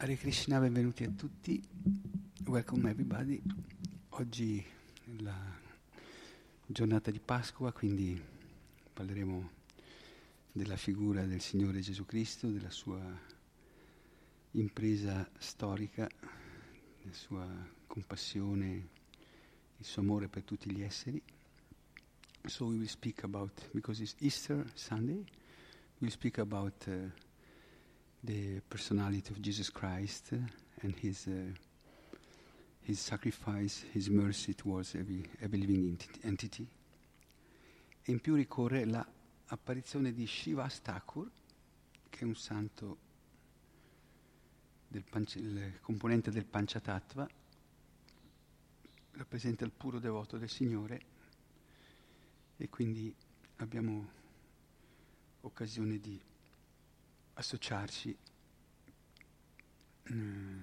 Hare Krishna, benvenuti a tutti. Welcome everybody. Oggi è la giornata di Pasqua, quindi parleremo della figura del Signore Gesù Cristo, della sua impresa storica, della sua compassione, il suo amore per tutti gli esseri. So we will speak about, because it's Easter Sunday, we'll speak about uh, the personality of Jesus Christ and his, uh, his sacrifice, his mercy towards every, every living entity. E in più ricorre l'apparizione di Shivas Thakur, che è un santo, del panci- il componente del Panchatattva, rappresenta il puro devoto del Signore e quindi abbiamo occasione di associarci mm,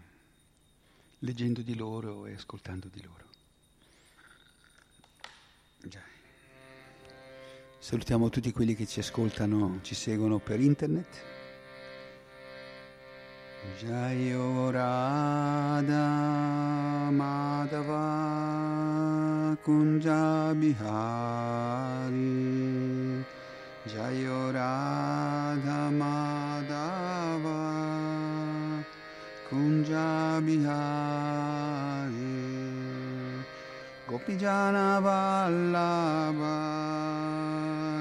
leggendo di loro e ascoltando di loro. Salutiamo tutti quelli che ci ascoltano, ci seguono per internet. Jayo Radha Madhava Kunja Bihari Jayo Radha Madhava Bihari Gopijana Vallabha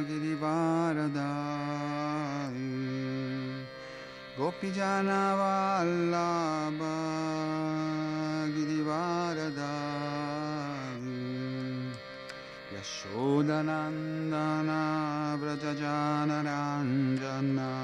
Girivaradari Gopijana Vallabha Girivaradari Yashodanandana Vrajajana Ranjanaya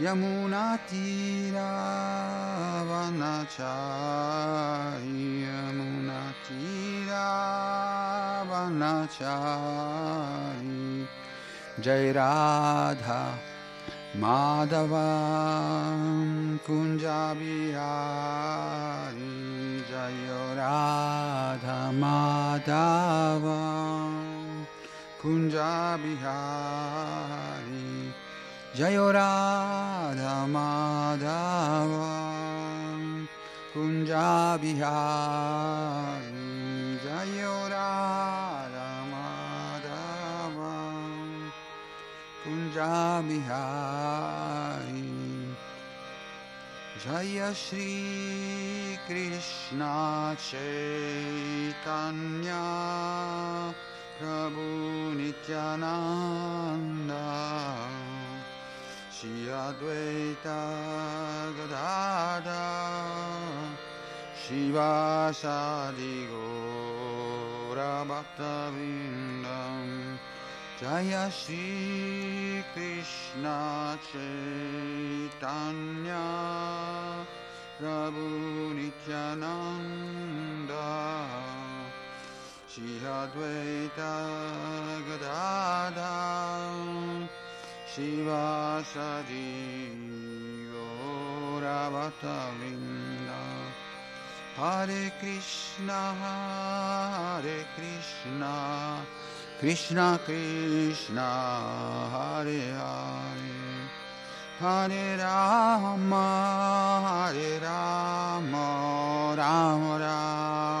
Vrajajana Ranjana Yamunatira Vanachari Yamunatira Yamunatira Vanachari Yamunatira Vanachari Jayo Radha Madhava Kunjabihari Jayo Radha Madhava Kunjabihari Jaya Shri Krishna Chaitanya Prabhu Nityananda Shri Advaita Gadada Shivasadi Gora Bhakta Vrindam Jaya Shri Krishna Chaitanya Prabhu Nityananda Shri Advaita Gadada Shivasadi Gauravata Vrinda Hare Krishna Hare Krishna Krishna Krishna Hare Hare Hare Rama Hare Rama Rama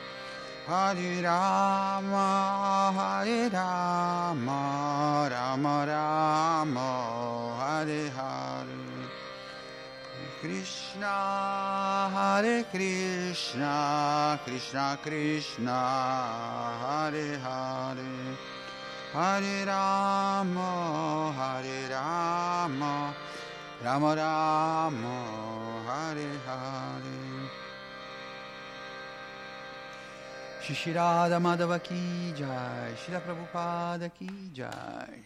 Hare Rama Hare Rama Rama Rama Hare Hare Krishna, Hare Krishna, Krishna Krishna, Hare Hare, Hare Rama, Hare Rama, Rama Rama, Hare Hare. Shishirada Madhava Ki Jai, Shila Prabhupada Ki Jai,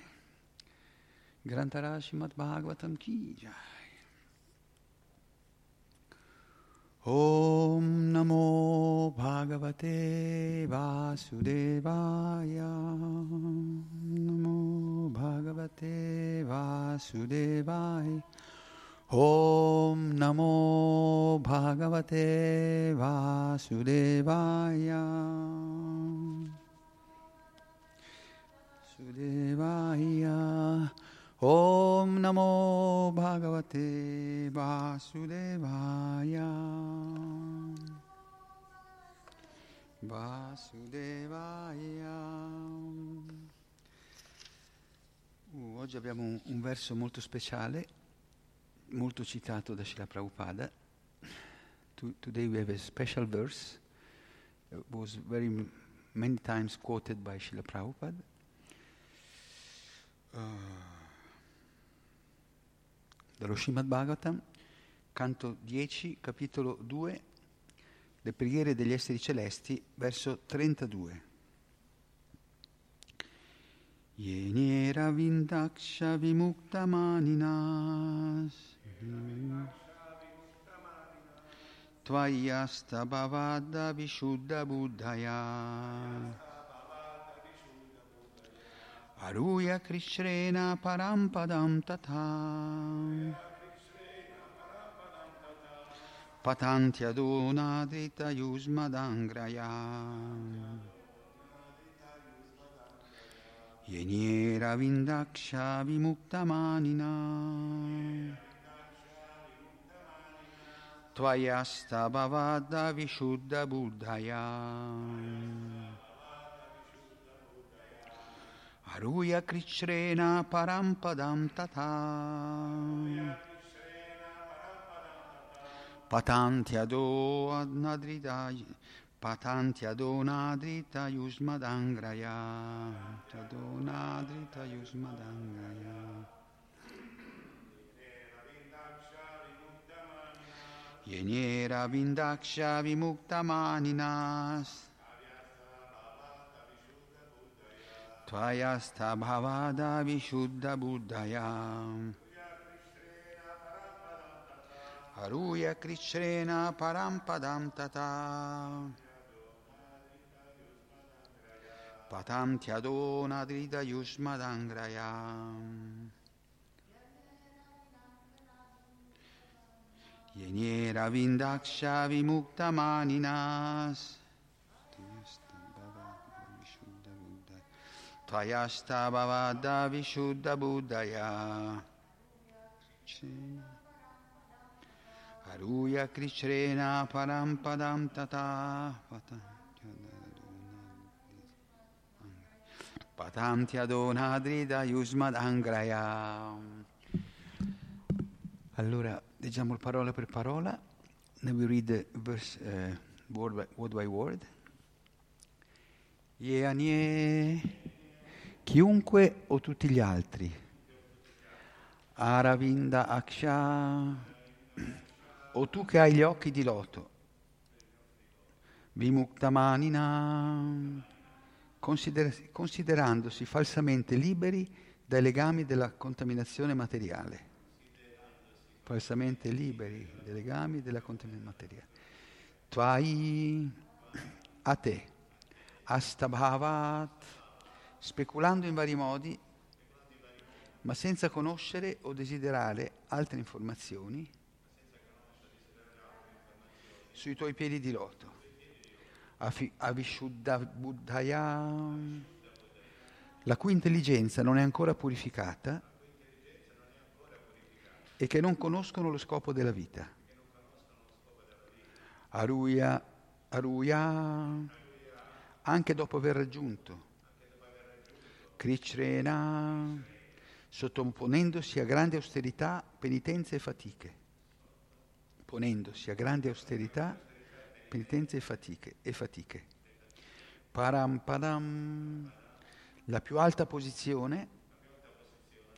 Grantara Srimad Bhagavatam Ki Jai. Om Namo Bhagavate Vasudevaya Om Namo Bhagavate Vasudevaya ॐ नमो भगवते वासुदेवाय सुदेवाय ॐ नमो भगवते वासुदेवाय वासुदेवाय Uh, oggi abbiamo un, un verso molto speciale, molto citato da Srila Prabhupada. To, today we have a special verse. It was very many times quoted by Srila Prabhupada. Uh, dallo Srimad Bhagavatam, canto 10, capitolo 2, le preghiere degli esseri celesti, verso 32. Yeniera vindaksha vimukta maninas Tvayasta bhavada vishuddha buddhaya. Aruya Krishrena parampadam tatha. Patantyadunadrita yusmadangraya Yeniera vindaksha vimukta manina Tvayasta bhavada vishuddha buddhaya Aruya Krishrena parampadam tatha Patantyado adnadrita Patantyado nadrita yusmadangraya Tyado nadrita yusmadangraya Yeniera vindaksha vimukta maninas Tvayasta bhavada vishuddha buddhaya. Aruya Krishrena parampadam tata. Patam tyadona drida yusmadangraya Yeniera vindaksha vimukta maninas. Tvayasta bhavada vishuddha buddhaya. Aruya Krishrena parampadam tata Patam tyadonadrida yusmadangraya Allora, leggiamo parola per parola. Then we read verse uh, word, by, word by word. Ye anie, chiunque o tutti gli altri. Aravinda aksha, o tu che hai gli occhi di loto. Vimuktamanina, consider- considerandosi falsamente liberi dai legami della contaminazione materiale falsamente liberi dai legami della contaminazione materiale. Tvai a te, astabhavat, speculando in vari modi, ma senza conoscere o desiderare altre informazioni sui tuoi piedi di loto. Avishuddha Buddhaya, la cui intelligenza non è ancora purificata e che non conoscono lo scopo della vita. Aruya, Aruya, anche dopo aver raggiunto Krichrena, sottoponendosi a grandi austerità, penitenze e fatiche. ponendosi a grandi austerità, penitenze e fatiche. E fatiche. Param padam, la più alta posizione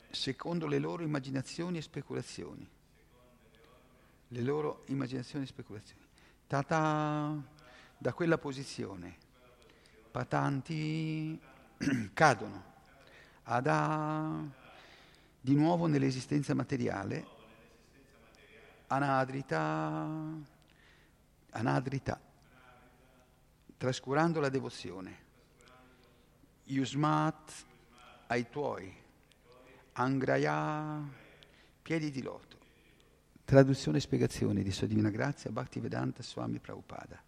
secondo le loro immaginazioni e speculazioni. Le loro immaginazioni e speculazioni. Tata, da quella posizione, patanti cadono, ada di nuovo nell'esistenza materiale, anadrita, anadrita, trascurando la devozione. Yusmat ai tuoi, Angraya, piedi di loto. Traduzione e spiegazione di Sua Divina Grazia, Bhaktivedanta Swami Prabhupada.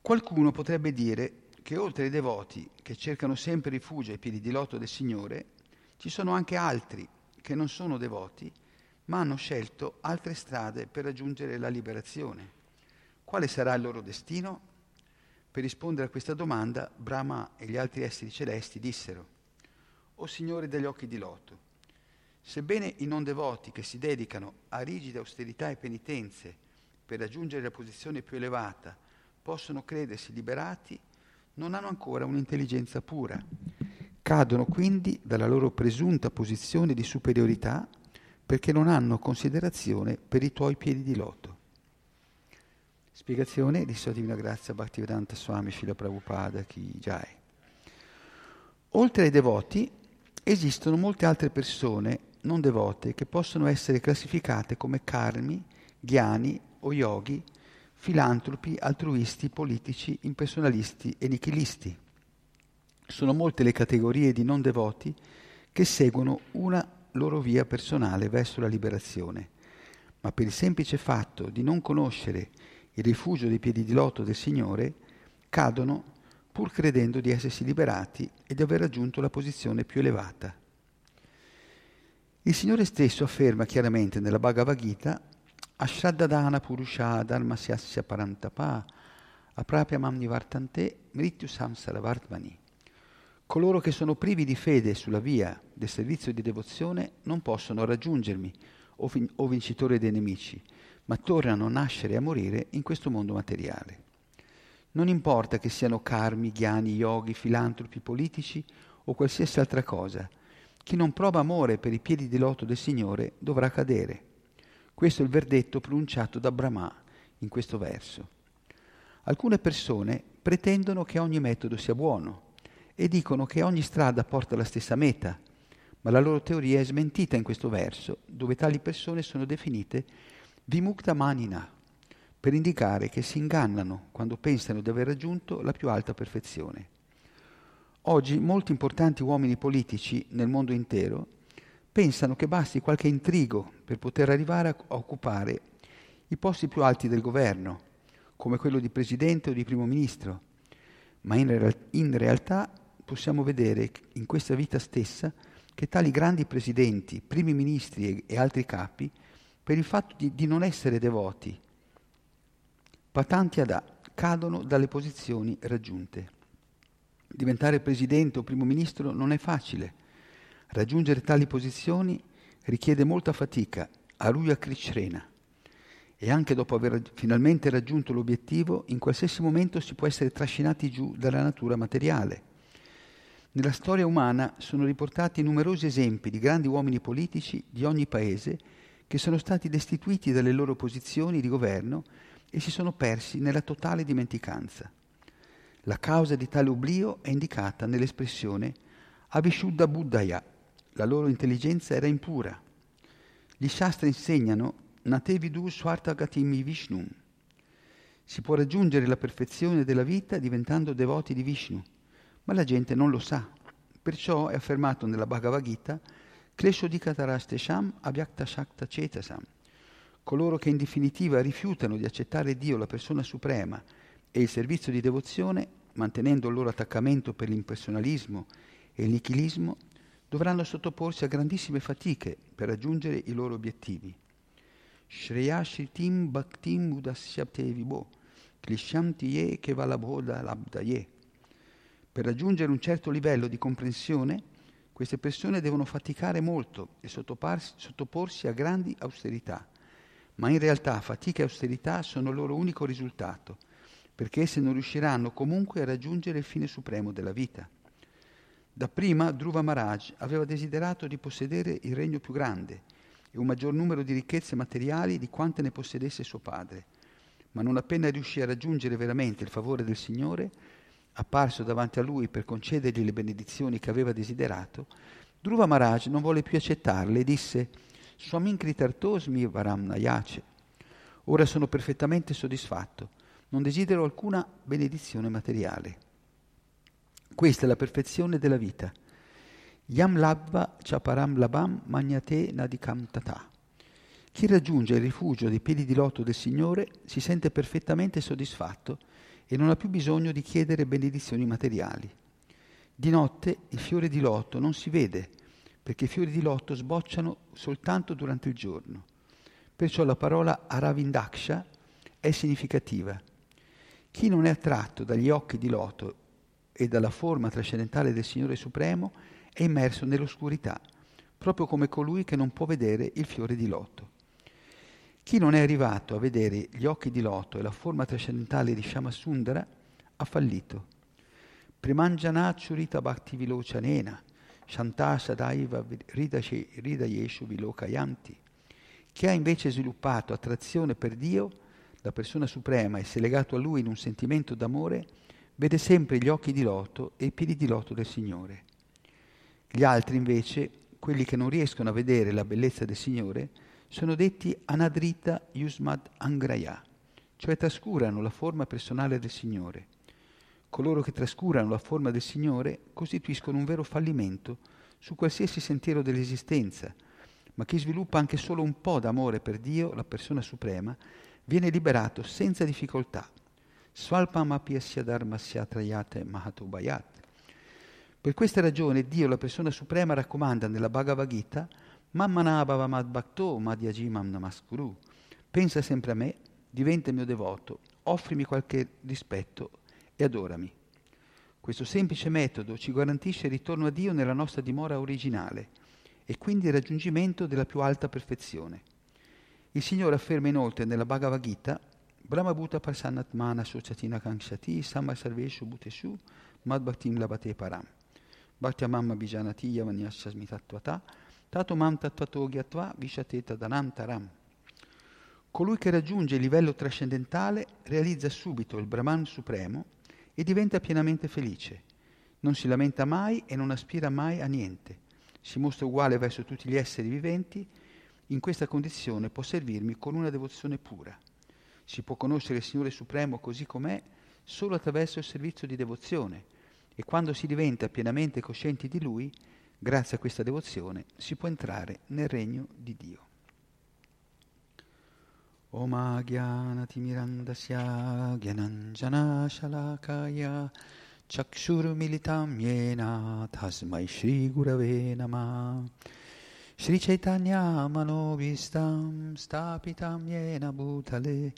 Qualcuno potrebbe dire che oltre ai devoti che cercano sempre rifugio ai piedi di loto del Signore, ci sono anche altri che non sono devoti, ma hanno scelto altre strade per raggiungere la liberazione. Quale sarà il loro destino? Per rispondere a questa domanda, Brahma e gli altri esseri celesti dissero, O Signore degli occhi di loto, Sebbene i non devoti che si dedicano a rigide austerità e penitenze per raggiungere la posizione più elevata possono credersi liberati, non hanno ancora un'intelligenza pura. Cadono quindi dalla loro presunta posizione di superiorità perché non hanno considerazione per i tuoi piedi di loto. Spiegazione di Sua Divina Grazia Bhaktivedanta Swami Shila Prabhupada Ki Jai. Oltre ai devoti esistono molte altre persone non devote che possono essere classificate come karmi, ghiani o yogi, filantropi, altruisti, politici, impersonalisti e nichilisti. Sono molte le categorie di non devoti che seguono una loro via personale verso la liberazione, ma per il semplice fatto di non conoscere il rifugio dei piedi di loto del Signore, cadono pur credendo di essersi liberati e di aver raggiunto la posizione più elevata. Il Signore stesso afferma chiaramente nella Bhagavad Gita Ashraddadana Purusha Dharmasyasya Parantapa Aprapyamam Nivartante Mrityu Samsara Vartmani. Coloro che sono privi di fede sulla via del servizio di devozione non possono raggiungermi o vincitore dei nemici, ma tornano a nascere e a morire in questo mondo materiale. Non importa che siano karmi, ghiani, yogi, filantropi, politici o qualsiasi altra cosa, chi non prova amore per i piedi di loto del Signore dovrà cadere. Questo è il verdetto pronunciato da Brahma in questo verso. Alcune persone pretendono che ogni metodo sia buono e dicono che ogni strada porta alla stessa meta, ma la loro teoria è smentita in questo verso, dove tali persone sono definite vimukta manina, per indicare che si ingannano quando pensano di aver raggiunto la più alta perfezione. Oggi molti importanti uomini politici nel mondo intero pensano che basti qualche intrigo per poter arrivare a occupare i posti più alti del governo, come quello di presidente o di primo ministro, ma in, real- in realtà possiamo vedere in questa vita stessa che tali grandi presidenti, primi ministri e, e altri capi, per il fatto di, di non essere devoti, patanti ad A, cadono dalle posizioni raggiunte. Diventare presidente o primo ministro non è facile. Raggiungere tali posizioni richiede molta fatica, aruya krishrena. E anche dopo aver finalmente raggiunto l'obiettivo, in qualsiasi momento si può essere trascinati giù dalla natura materiale. Nella storia umana sono riportati numerosi esempi di grandi uomini politici di ogni paese che sono stati destituiti dalle loro posizioni di governo e si sono persi nella totale dimenticanza. La causa di tale oblio è indicata nell'espressione Avishuddha Buddhaya, la loro intelligenza era impura. Gli Shastra insegnano Natevidu Swarthagatimi Vishnum. Si può raggiungere la perfezione della vita diventando devoti di Vishnu, ma la gente non lo sa. Perciò è affermato nella Bhagavad Gita Kleshodikatarastesham Avyakta Shakta Cetasam. Coloro che in definitiva rifiutano di accettare Dio, la persona suprema, e il servizio di devozione mantenendo il loro attaccamento per l'impersonalismo e il nichilismo, dovranno sottoporsi a grandissime fatiche per raggiungere i loro obiettivi. Shreya Shritim Bhaktim Udasyaptevibo, Klishyantiye Kevalabhoda Labdaye. Per raggiungere un certo livello di comprensione, queste persone devono faticare molto e sottoporsi a grandi austerità, ma in realtà fatica e austerità sono il loro unico risultato, perché esse non riusciranno comunque a raggiungere il fine supremo della vita. Dapprima Dhruva Maharaj aveva desiderato di possedere il regno più grande e un maggior numero di ricchezze materiali di quante ne possedesse suo padre, ma non appena riuscì a raggiungere veramente il favore del Signore, apparso davanti a lui per concedergli le benedizioni che aveva desiderato, Dhruva Maharaj non volle più accettarle e disse Swaminkritartosmi Varam Nayace. Ora sono perfettamente soddisfatto, non desidero alcuna benedizione materiale. Questa è la perfezione della vita. Yam labva chaparam labam magnate nadikam tata. Chi raggiunge il rifugio dei piedi di loto del Signore si sente perfettamente soddisfatto e non ha più bisogno di chiedere benedizioni materiali. Di notte il fiore di loto non si vede, perché i fiori di loto sbocciano soltanto durante il giorno. Perciò la parola Aravindaksha è significativa. Chi non è attratto dagli occhi di loto e dalla forma trascendentale del Signore Supremo è immerso nell'oscurità, proprio come colui che non può vedere il fiore di loto. Chi non è arrivato a vedere gli occhi di loto e la forma trascendentale di Shamasundara ha fallito. Primanjana Churita Bhakti Vilochanena, Shanta Sadaiva Ridayeshu Vilokayanti. Chi ha invece sviluppato attrazione per Dio, la persona suprema, e si è legato a Lui in un sentimento d'amore, vede sempre gli occhi di loto e i piedi di loto del Signore. Gli altri invece, quelli che non riescono a vedere la bellezza del Signore, sono detti anadrita yusmad angraya, cioè trascurano la forma personale del Signore. Coloro che trascurano la forma del Signore costituiscono un vero fallimento su qualsiasi sentiero dell'esistenza, ma chi sviluppa anche solo un po' d'amore per Dio, la persona suprema, viene liberato senza difficoltà. Svalpam apyasya dharmasya trayate. Per questa ragione Dio, la persona suprema, raccomanda nella Bhagavad Gita Mammanabhava madbhakto madhyajimam namaskuru. Pensa sempre a me, diventa mio devoto, offrimi qualche rispetto e adorami. Questo semplice metodo ci garantisce il ritorno a Dio nella nostra dimora originale e quindi il raggiungimento della più alta perfezione. Il Signore afferma inoltre nella Bhagavad Gita Brahma Bhuta Prasannatmana Sochatina Kankshati Sama Sarveshu Bhuteshu Madbhaktim Labate Param Bhaktyamamma Bijanati Yavanyasya Smitatvata Tato mam tattvatoghyatva vishateta danantaram. Colui che raggiunge il livello trascendentale realizza subito il Brahman supremo e diventa pienamente felice. Non si lamenta mai e non aspira mai a niente. Si mostra uguale verso tutti gli esseri viventi. In questa condizione può servirmi con una devozione pura. Si può conoscere il Signore Supremo così com'è solo attraverso il servizio di devozione e quando si diventa pienamente coscienti di Lui, Grazie a questa devozione si può entrare nel regno di Dio. ओमाज्ञानतिमिरन्दस्य ज्ञानञ्जनाशलाकाय चक्षुर्मिलितां येन तस्मै श्रीगुरवे नमः। श्रीचैतन्यामनोभीष्टां स्थापितां येन भूतले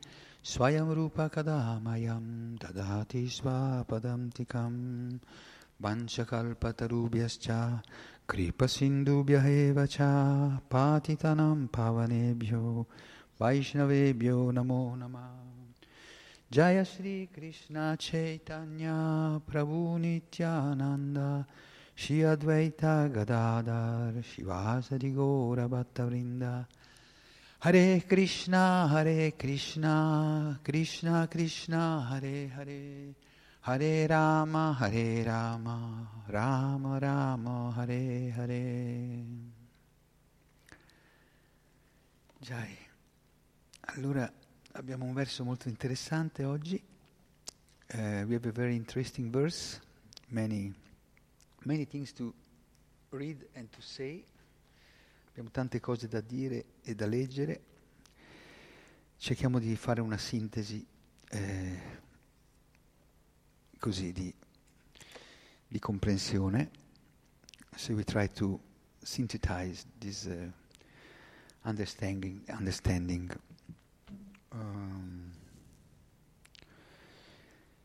स्वयं रूपकदा मयं ददाति स्वापदन्तिकं वंशकल्पतरुभ्यश्च, कृपसिन्धुभ्य एव च, पातितनं पावनेभ्यो Vaishnavebhyo namo namah Jaya Sri Krishna Chaitanya Prabhu Nityananda Shri Advaita Gadadhar Shivasadi Gora Bhattavrinda Hare Krishna Hare Krishna Krishna Krishna Hare Hare Hare Rama, Hare Rama, Rama Rama, Hare Hare. Jai. Allora abbiamo un verso molto interessante oggi. Uh, we have a very interesting verse, many, many things to read and to say. Abbiamo tante cose da dire e da leggere. Cerchiamo di fare una sintesi. Eh, così di, di comprensione. So we try to synthesize this uh, understanding. understanding. Um,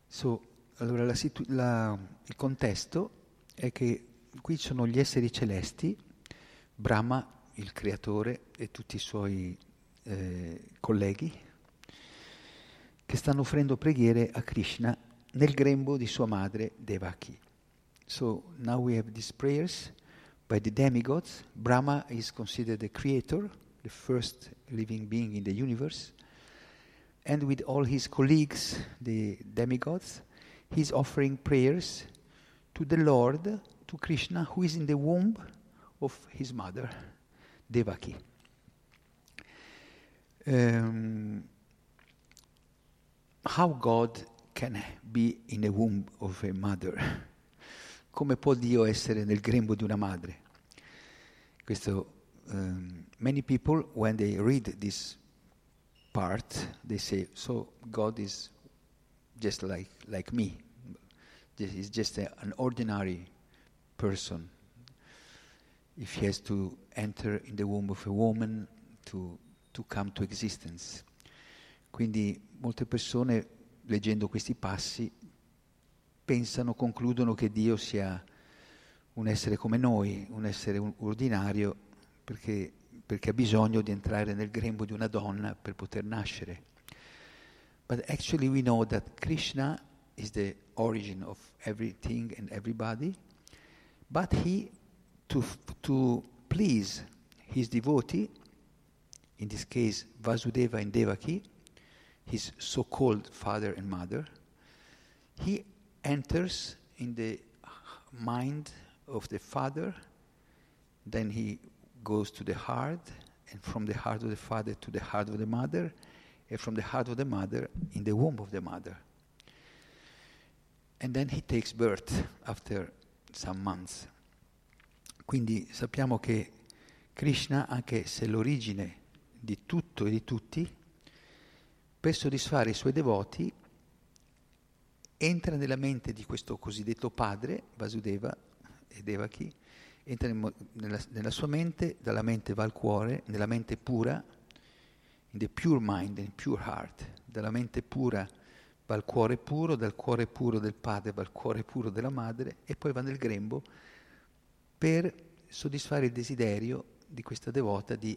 so, allora la situ- la, il contesto è che qui ci sono gli esseri celesti, Brahma, il creatore, e tutti i suoi eh, colleghi che stanno offrendo preghiere a Krishna nel grembo di sua madre Devaki. So now we have these prayers by the demigods. Brahma is considered the creator, the first living being in the universe. And with all his colleagues, the demigods, he's offering prayers to the Lord, to Krishna, who is in the womb of his mother, Devaki. Um, how God can be in the womb of a mother? Come può Dio essere nel grembo di una madre? Questo, um, many people, when they read this part, they say, so God is just like, like me. He's just a, an ordinary person. If he has to enter in the womb of a woman to, to come to existence. Quindi molte persone, leggendo questi passi, pensano, concludono che Dio sia un essere come noi, un essere ordinario, perché, perché ha bisogno di entrare nel grembo di una donna per poter nascere. But actually we know that Krishna is the origin of everything and everybody, but he, to, to please his devotee, in this case Vasudeva and Devaki, his so called father and mother, he enters in the mind of the father, then he goes to the heart, and from the heart of the father to the heart of the mother, and from the heart of the mother in the womb of the mother. And then he takes birth after some months. Quindi sappiamo che Krishna, anche se l'origine di tutto e di tutti, per soddisfare i suoi devoti, entra nella mente di questo cosiddetto padre, Vasudeva e Devaki, entra nella, nella, sua mente, dalla mente va al cuore, nella mente pura, in the pure mind, in pure heart, dalla mente pura va al cuore puro, dal cuore puro del padre va al cuore puro della madre e poi va nel grembo per soddisfare il desiderio di questa devota di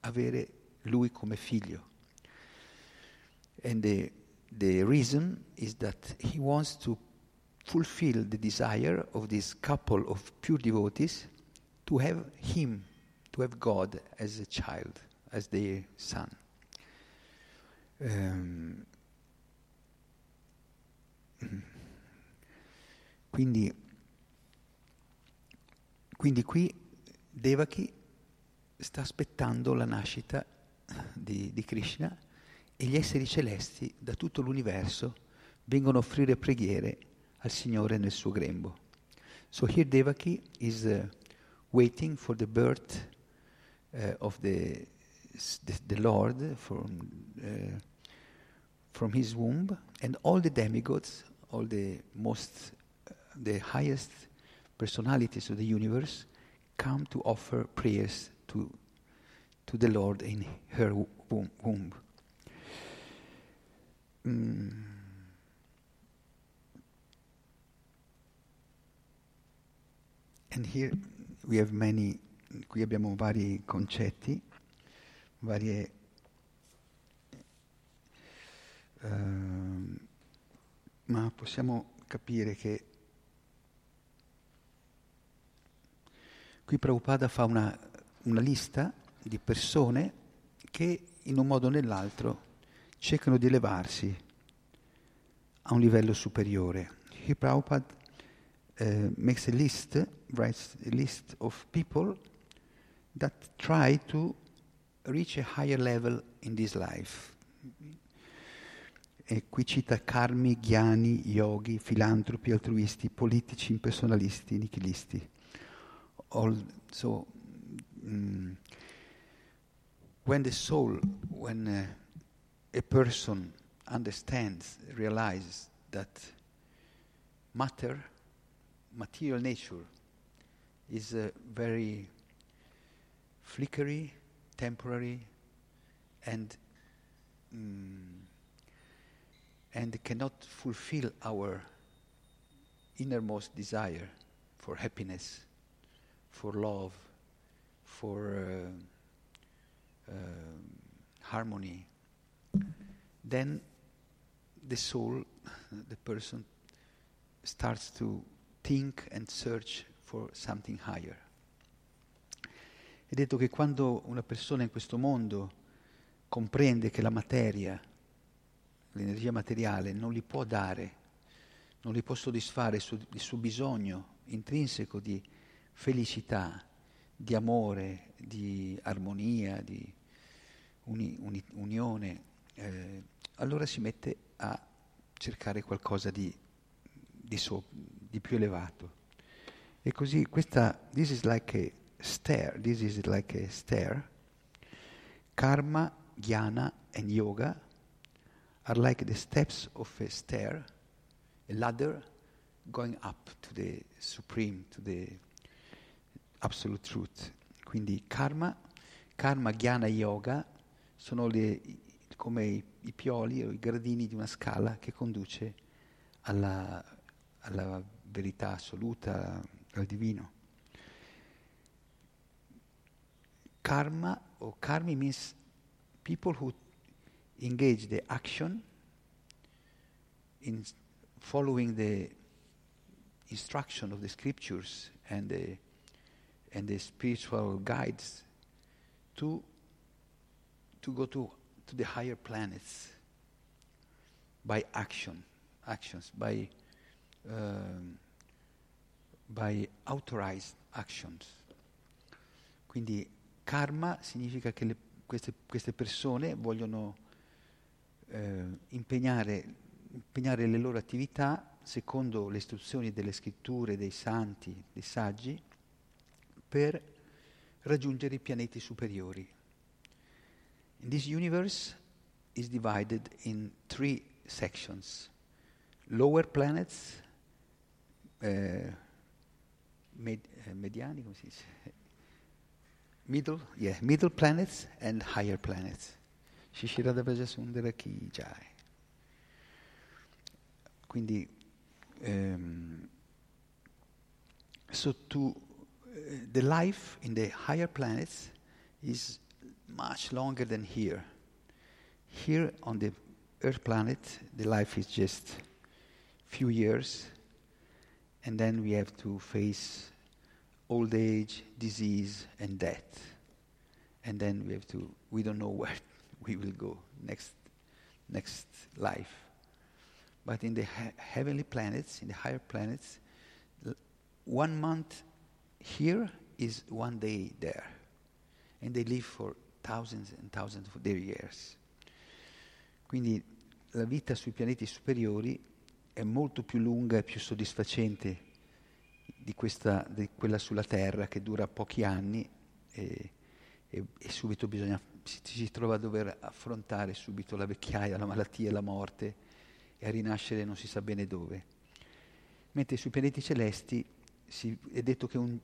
avere lui come figlio. And the, the reason is that he wants to fulfill the desire of this couple of pure devotees to have him, to have God as a child, as their son. Um, quindi, quindi qui Devaki sta aspettando la nascita di, di Krishna e gli esseri celesti da tutto l'universo vengono a offrire preghiere al Signore nel suo grembo. So here Devaki is uh, waiting for the birth uh, of the, the, the, Lord from, uh, from his womb and all the demigods, all the most, the highest personalities of the universe come to offer prayers to, to the Lord in her womb. Mm. Many, qui abbiamo vari concetti, varie uh, ma possiamo capire che qui Prabhupada fa una, una lista di persone che in un modo o nell'altro cercano di elevarsi a un livello superiore. Here Prabhupada makes a list, writes a list of people that try to reach a higher level in this life. E qui cita karmi, ghiani, yogi, filantropi, altruisti, politici, impersonalisti, nichilisti. All, so, um, when the soul, when uh, a person understands, realizes that matter, material nature, is uh, very flickery, temporary, and mm, and cannot fulfill our innermost desire for happiness, for love, for uh, uh, harmony, then the soul, the person, starts to think and search for something higher. È detto che quando una persona in questo mondo comprende che la materia, l'energia materiale, non gli può dare, non gli può soddisfare il suo, il suo bisogno intrinseco di felicità, di amore, di armonia, di uni, uni, unione, eh, allora si mette a cercare qualcosa di, di, so, di più elevato. E così questa, this is like a stair, this is like a stair. Karma, jnana and yoga are like the steps of a stair, a ladder going up to the supreme, to the absolute truth. Quindi karma, karma, jnana, yoga sono le, come i, i, pioli o i gradini di una scala che conduce alla, alla verità assoluta, al divino. Karma or karmi means people who engage the action in following the instruction of the scriptures and the, and the spiritual guides to, to go to, to the higher planets by action, actions, by, um, by authorized actions. Quindi karma significa che le queste, queste persone vogliono eh, impegnare, impegnare le loro attività secondo le istruzioni delle scritture, dei santi, dei saggi, per raggiungere i pianeti superiori. And this universe is divided in three sections. Lower planets, eh, med, eh, mediani, come si dice? middle, yeah, middle planets and higher planets. Shishiradabaja Sundara Ki Jai. Quindi, um, so to uh, the life in the higher planets is much longer than here. Here on the Earth planet, the life is just few years, and then we have to face old age, disease, and death. And then we have to, we don't know where we will go next, next life. But in the he- heavenly planets, in the higher planets, l- one month here is one day there. And they live for thousands and thousands of their years. Quindi la vita sui pianeti superiori è molto più lunga e più soddisfacente di, questa, di quella sulla Terra che dura pochi anni e, e, e subito bisogna, si, si, trova a dover affrontare subito la vecchiaia, la malattia la morte e a rinascere non si sa bene dove. Mentre sui pianeti celesti si, è detto che un,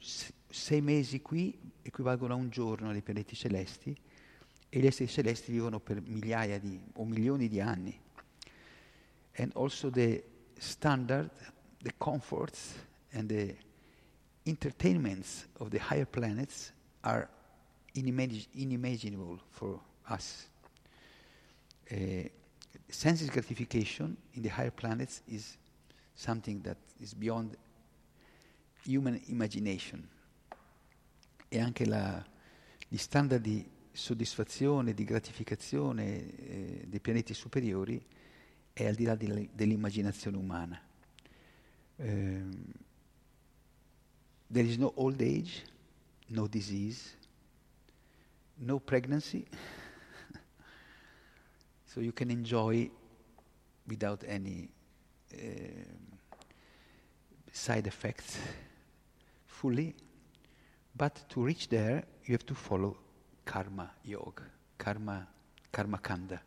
sei mesi qui equivalgono a un giorno nei pianeti celesti e gli esseri celesti vivono per migliaia di, o milioni di anni. And also the standard, the comforts and the entertainments of the higher planets are inimag- for us. Uh, gratification in the higher planets is something that is beyond human imagination. E anche la, gli standard di soddisfazione, di gratificazione eh, dei pianeti superiori è al di là dell'immaginazione umana. Um, there is no old age, no disease, no pregnancy. so you can enjoy without any uh, side effects fully. But to reach there, you have to follow karma yoga, karma, karma kanda.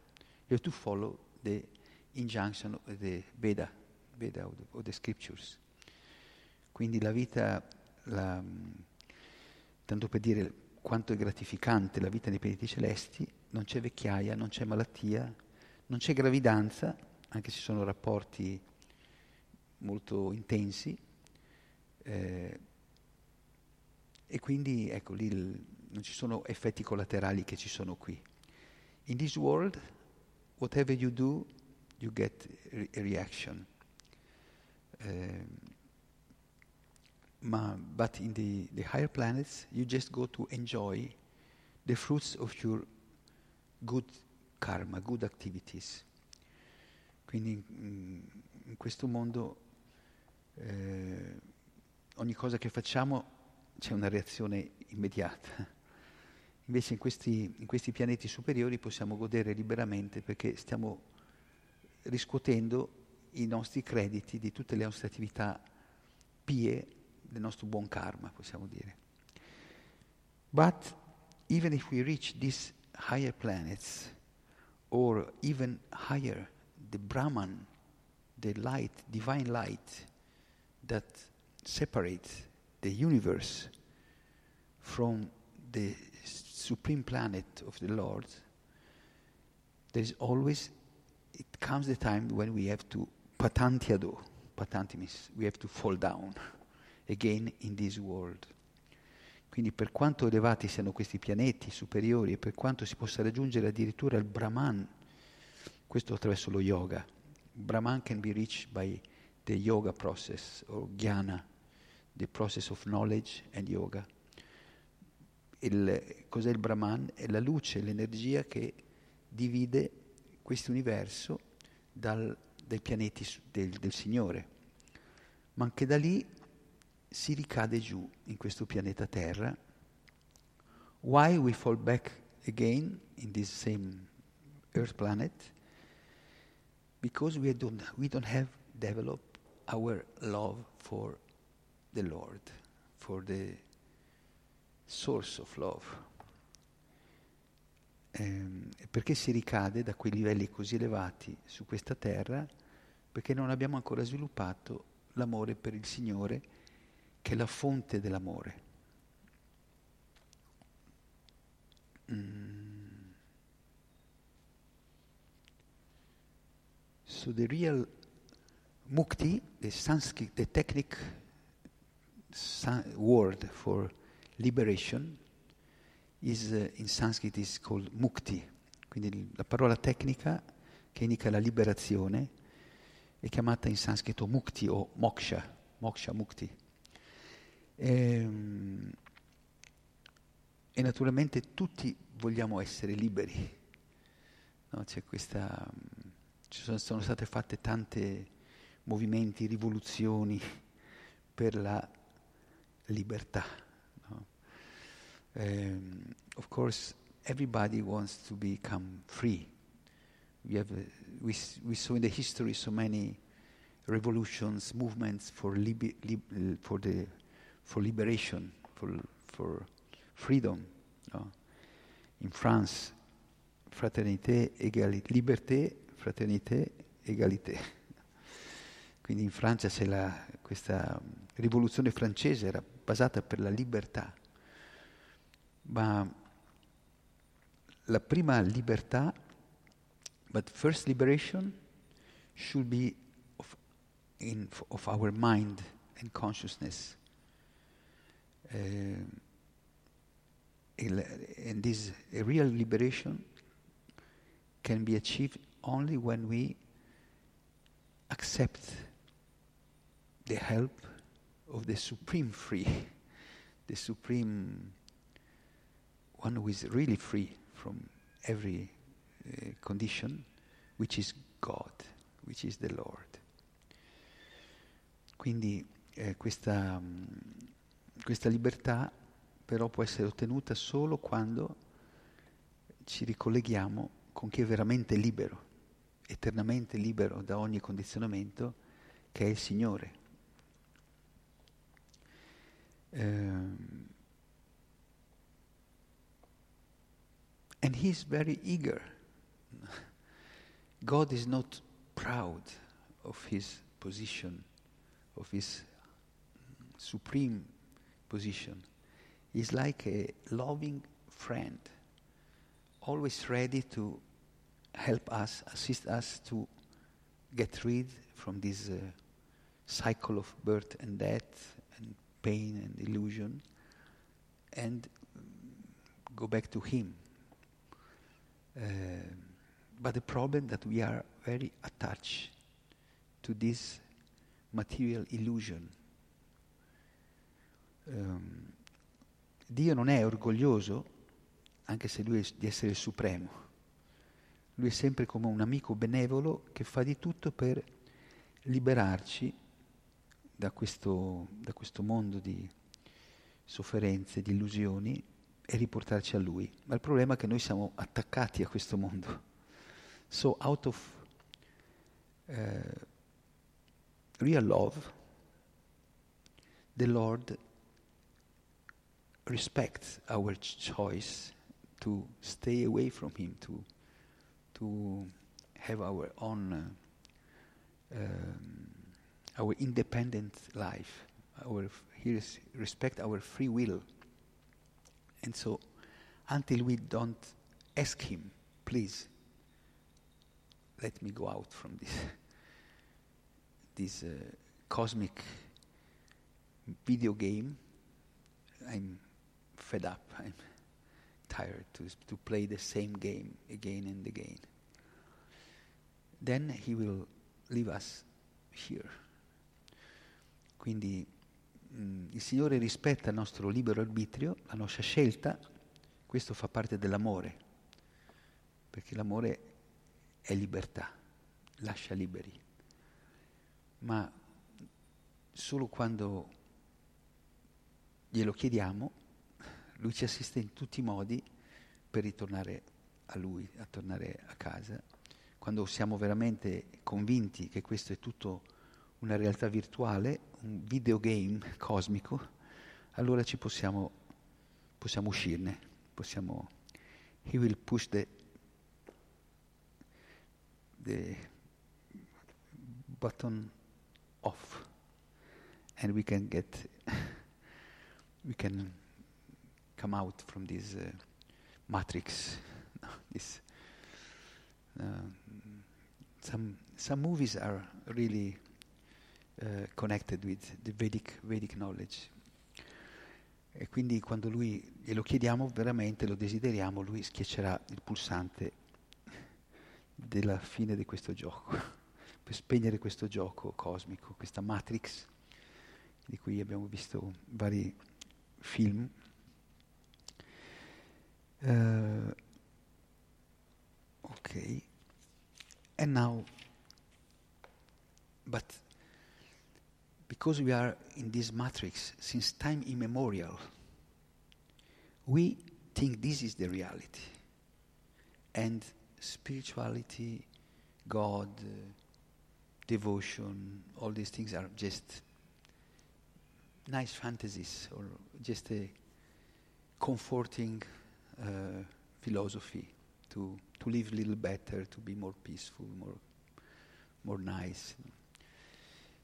You have to follow the injunction of the Veda, Veda of the scriptures. Quindi la vita, la, tanto per dire quanto è gratificante la vita nei pianeti celesti, non c'è vecchiaia, non c'è malattia, non c'è gravidanza, anche se sono rapporti molto intensi, eh, e quindi ecco lì il, non ci sono effetti collaterali che ci sono qui. In this world, whatever you do, you get a reaction. Um, ma, but in the, the higher planets, you just go to enjoy the fruits of your good karma, good activities. Quindi in, in questo mondo eh, ogni cosa che facciamo c'è una reazione immediata. Invece in questi, in questi pianeti superiori possiamo godere liberamente perché stiamo riscuotendo i nostri crediti di tutte le nostre attività pie, del nostro buon karma, possiamo dire. But even if we reach these higher planets, or even higher, the Brahman, the light, divine light that separates the universe from the supreme planet of the Lord, there is always, it comes the time when we have to patantiado, patanti means we have to fall down again in this world. Quindi per quanto elevati siano questi pianeti superiori e per quanto si possa raggiungere addirittura il Brahman, questo attraverso lo yoga, Brahman can be reached by the yoga process or jnana, the process of knowledge and yoga. Il, cos'è il Brahman? È la luce, l'energia che divide questo universo dal, dai pianeti del, del Signore. Ma anche da lì si ricade giù in questo pianeta Terra. Why we fall back again in this same Earth planet? Because we don't, we don't have developed our love for the Lord, for the source of love. Ehm, perché si ricade da quei livelli così elevati su questa terra? Perché non abbiamo ancora sviluppato l'amore per il Signore, che è la fonte dell'amore. Mm. So the real mukti, the Sanskrit, the technique word for liberation is uh, in Sanskrit is called mukti. Quindi la parola tecnica che indica la liberazione è chiamata in sanscrito mukti o moksha, moksha mukti. E, ehm, e naturalmente tutti vogliamo essere liberi. No, questa, ci sono, sono state fatte tante movimenti, rivoluzioni per la libertà. Um, of course, everybody wants to become free. We, have, uh, we, we saw in the history so many revolutions, movements for, libi, lib, for, the, for liberation, for, for freedom. No? In France, fraternité, égalité, liberté, fraternité, égalité. Quindi in Francia la, questa rivoluzione francese, era basata per la libertà. Ma la prima libertà, but first liberation should be of, in, of our mind and consciousness. Uh, and this real liberation can be achieved only when we accept the help of the supreme free, the supreme one who is really free from every uh, condition, which is God, which is the Lord. Quindi eh, questa, questa libertà però può essere ottenuta solo quando ci ricolleghiamo con chi è veramente libero, eternamente libero da ogni condizionamento, che è il Signore. Um, and he's very eager. God is not proud of his position, of his supreme position. He's like a loving friend, always ready to help us, assist us to get rid from this uh, cycle of birth and death and pain and illusion and go back to Him. Uh, but the problem that we are very attached to this material illusion. Um, Dio non è orgoglioso, anche se Lui è di essere supremo. Lui è sempre come un amico benevolo che fa di tutto per liberarci da questo, da questo mondo di sofferenze, di illusioni e riportarci a Lui. Ma il problema è che noi siamo attaccati a questo mondo. So out of uh, real love, the Lord respects our choice to stay away from Him, to, to have our own, uh, um, our independent life. Our, he respect our free will. And so, until we don't ask Him, please, let me go out from this, this uh, cosmic video game. I'm fed up. I'm tired to, to play the same game again and again. Then he will leave us here. Quindi il Signore rispetta il nostro libero arbitrio, la nostra scelta, questo fa parte dell'amore, perché l'amore è libertà, lascia liberi. Ma solo quando glielo chiediamo, lui ci assiste in tutti i modi per ritornare a lui, a tornare a casa. Quando siamo veramente convinti che questo è tutto una realtà virtuale, un videogame cosmico, allora ci possiamo, possiamo uscirne, possiamo, he will push the, the button off and we can get, we can come out from this uh, matrix, this, uh, some, some movies are really uh, connected with the Vedic, Vedic knowledge. E quindi quando lui glielo chiediamo veramente, lo desideriamo, lui schiaccerà il pulsante della fine di questo gioco, per spegnere questo gioco cosmico, questa Matrix, di cui abbiamo visto vari film. Uh, okay. And now, but because we are in this matrix since time immemorial, we think this is the reality. And spirituality, God, uh, devotion, all these things are just nice fantasies or just a comforting uh, philosophy to, to live a little better, to be more peaceful, more, more nice.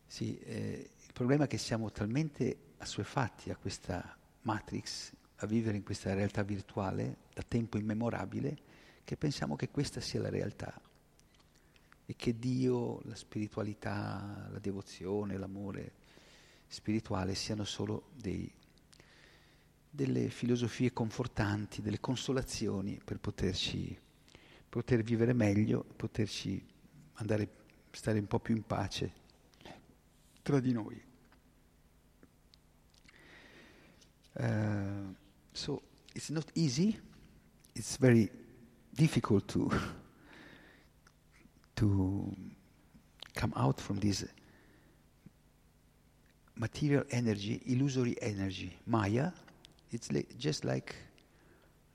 Sì, eh, il problema è che siamo talmente assuefatti a questa matrix, a vivere in questa realtà virtuale da tempo immemorabile, che pensiamo che questa sia la realtà e che Dio, la spiritualità, la devozione, l'amore spirituale siano solo dei, delle filosofie confortanti, delle consolazioni per poterci, poter vivere meglio, poterci andare, stare un po' più in pace tra di noi. Uh, so it's not easy, it's very difficult to, to come out from this material energy, illusory energy, Maya, it's li- just like,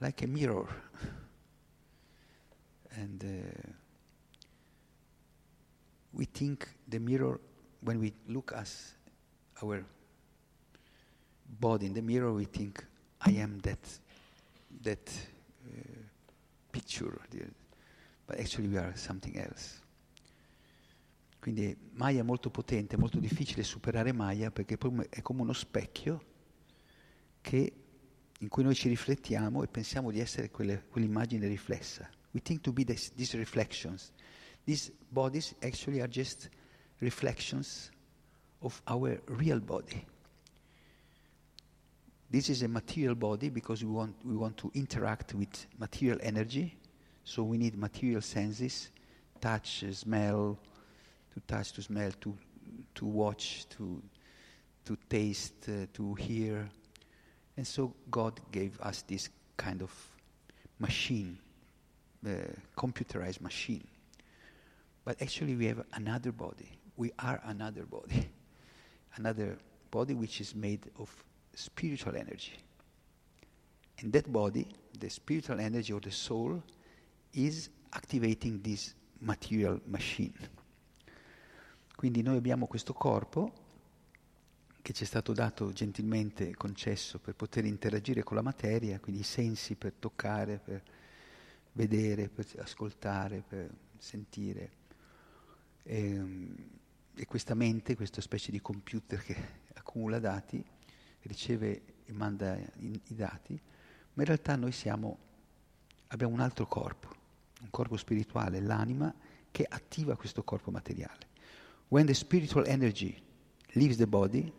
like a mirror. and uh, we think the mirror when we look at our body in the mirror, we think, I am that, that uh, picture. But actually we are something else. Quindi Maya è molto potente, è molto difficile superare Maya perché è come uno specchio che, in cui noi ci riflettiamo e pensiamo di essere quelle, quell'immagine riflessa. We think to be this, these reflections. These bodies actually are just reflections of our real body. This is a material body because we want, we want to interact with material energy, so we need material senses, touch, smell, to touch, to smell, to, to watch, to, to taste, uh, to hear. And so God gave us this kind of machine, uh, computerized machine. But actually, we have another body. We are another body. another body which is made of spiritual energy. And that body, the spiritual energy or the soul, is activating this material machine. Quindi noi abbiamo questo corpo che ci è stato dato gentilmente concesso per poter interagire con la materia, quindi i sensi per toccare, per vedere, per ascoltare, per sentire. E, e questa mente, questa specie di computer che accumula dati, riceve e manda i, i dati, ma in realtà noi siamo, abbiamo un altro corpo, un corpo spirituale, l'anima, che attiva questo corpo materiale. When the spiritual energy leaves the body,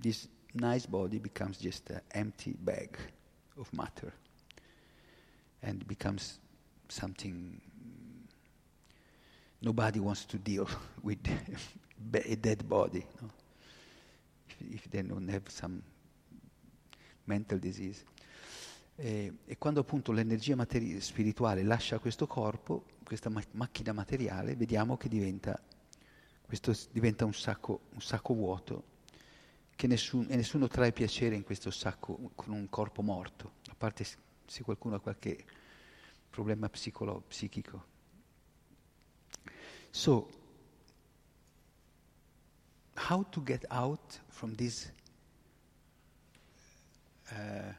this nice body becomes just an empty bag of matter and becomes something nobody wants to deal with a dead body. No? if they don't have some mental disease. E, e quando appunto l'energia materi- spirituale lascia questo corpo, questa ma- macchina materiale, vediamo che diventa, questo diventa un sacco, un sacco vuoto che nessun, e nessuno trae piacere in questo sacco con un corpo morto, a parte se qualcuno ha qualche problema psicolo- psichico. So, how to get out from this uh,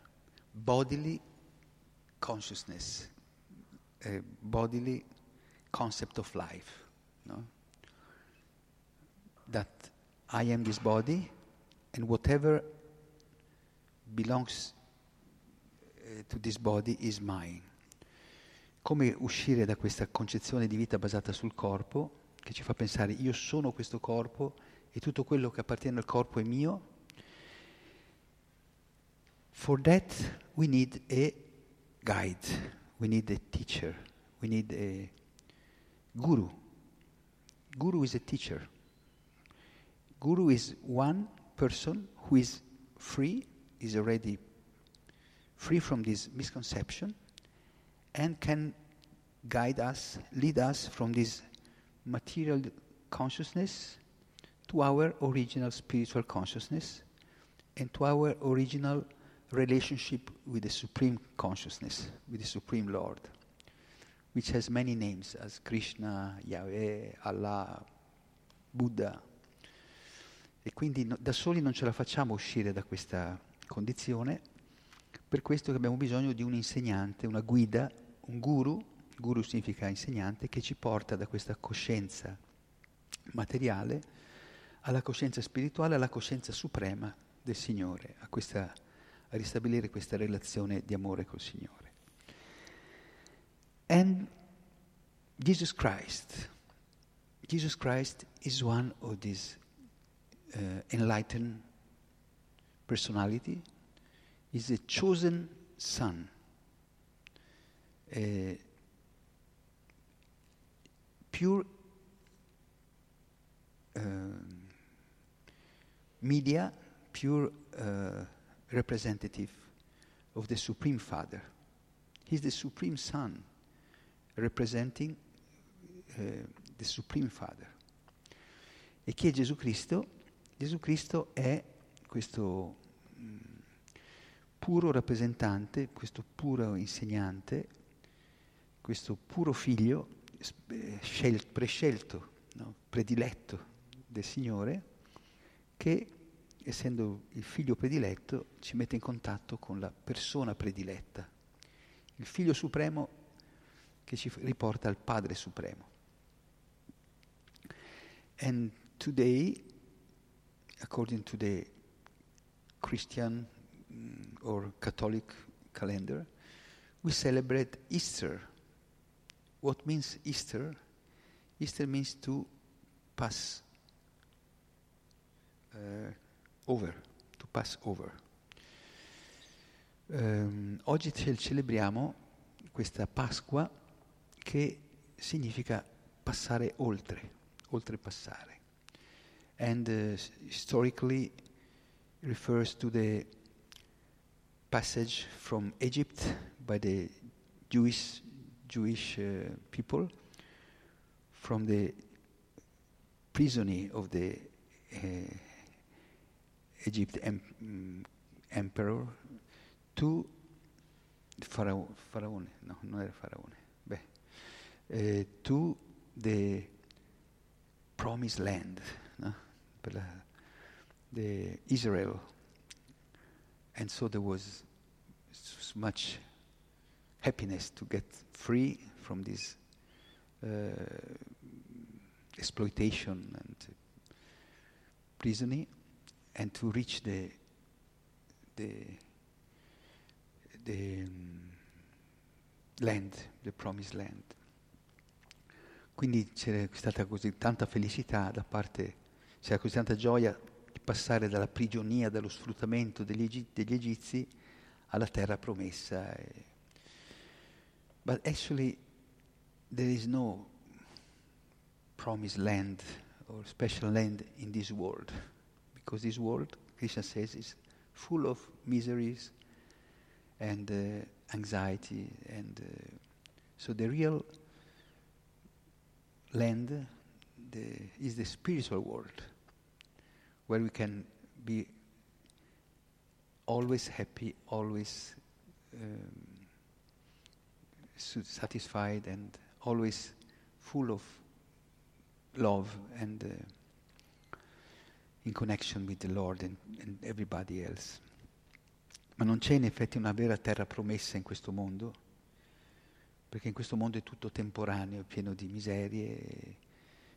bodily consciousness, a bodily concept of life. No? That I am this body, and whatever belongs uh, to this body is mine. Come uscire da questa concezione di vita basata sul corpo, che ci fa pensare io sono questo corpo e tutto quello che appartiene al corpo è mio. For that we need a guide, we need a teacher, we need a guru. Guru is a teacher. Guru is one person who is free, is already free from this misconception, and can guide us, lead us from this material consciousness to our original spiritual consciousness and to our original relationship with the Supreme Consciousness, with the Supreme Lord, which has many names as Krishna, Yahweh, Allah, Buddha. E quindi no, da soli non ce la facciamo uscire da questa condizione, per questo abbiamo bisogno di un insegnante, una guida, un guru, guru significa insegnante, che ci porta da questa coscienza materiale alla coscienza spirituale, alla coscienza suprema del Signore, a, questa, a ristabilire questa relazione di amore col Signore. And Jesus Christ, Jesus Christ is one of these uh, enlightened personality, is a chosen son. Uh, pure uh, media, pure uh, representative of the Supreme Father. He's the Supreme Son, representing uh, the Supreme Father. E chi è Gesù Cristo? Gesù Cristo è questo puro rappresentante, questo puro insegnante, questo puro figlio eh, scel- prescelto, no? prediletto del Signore, che, essendo il figlio prediletto, ci mette in contatto con la persona prediletta, il figlio supremo che ci riporta al Padre supremo. And today, according to the Christian or Catholic calendar, we celebrate Easter. What means Easter? Easter means to pass uh, over, to pass over. ehm, oggi ce- celebriamo questa Pasqua che significa passare oltre, oltrepassare. And uh, historically refers to the passage from Egypt by the Jewish, Jewish uh, people from the prison of the uh, Egypt em- mm, emperor to Faraone, no, non era eh, to the promised land, no? the Israel. And so there was much happiness to get free from this uh, exploitation and prison and to reach the the the um, land, the promised land. Quindi c'era stata così tanta felicità da parte, c'era così tanta gioia passare dalla prigionia, dallo sfruttamento degli, degli egizi alla terra promessa. But actually there is no promised land or special land in this world because this world, Krishna says, is full of miseries and uh, anxiety and uh, so the real land the, is the spiritual world where we can be always happy always um, satisfied and always full of love and uh, in connection with the Lord and, and everybody else. Ma non c'è in effetti una vera terra promessa in questo mondo, perché in questo mondo è tutto temporaneo, pieno di miserie,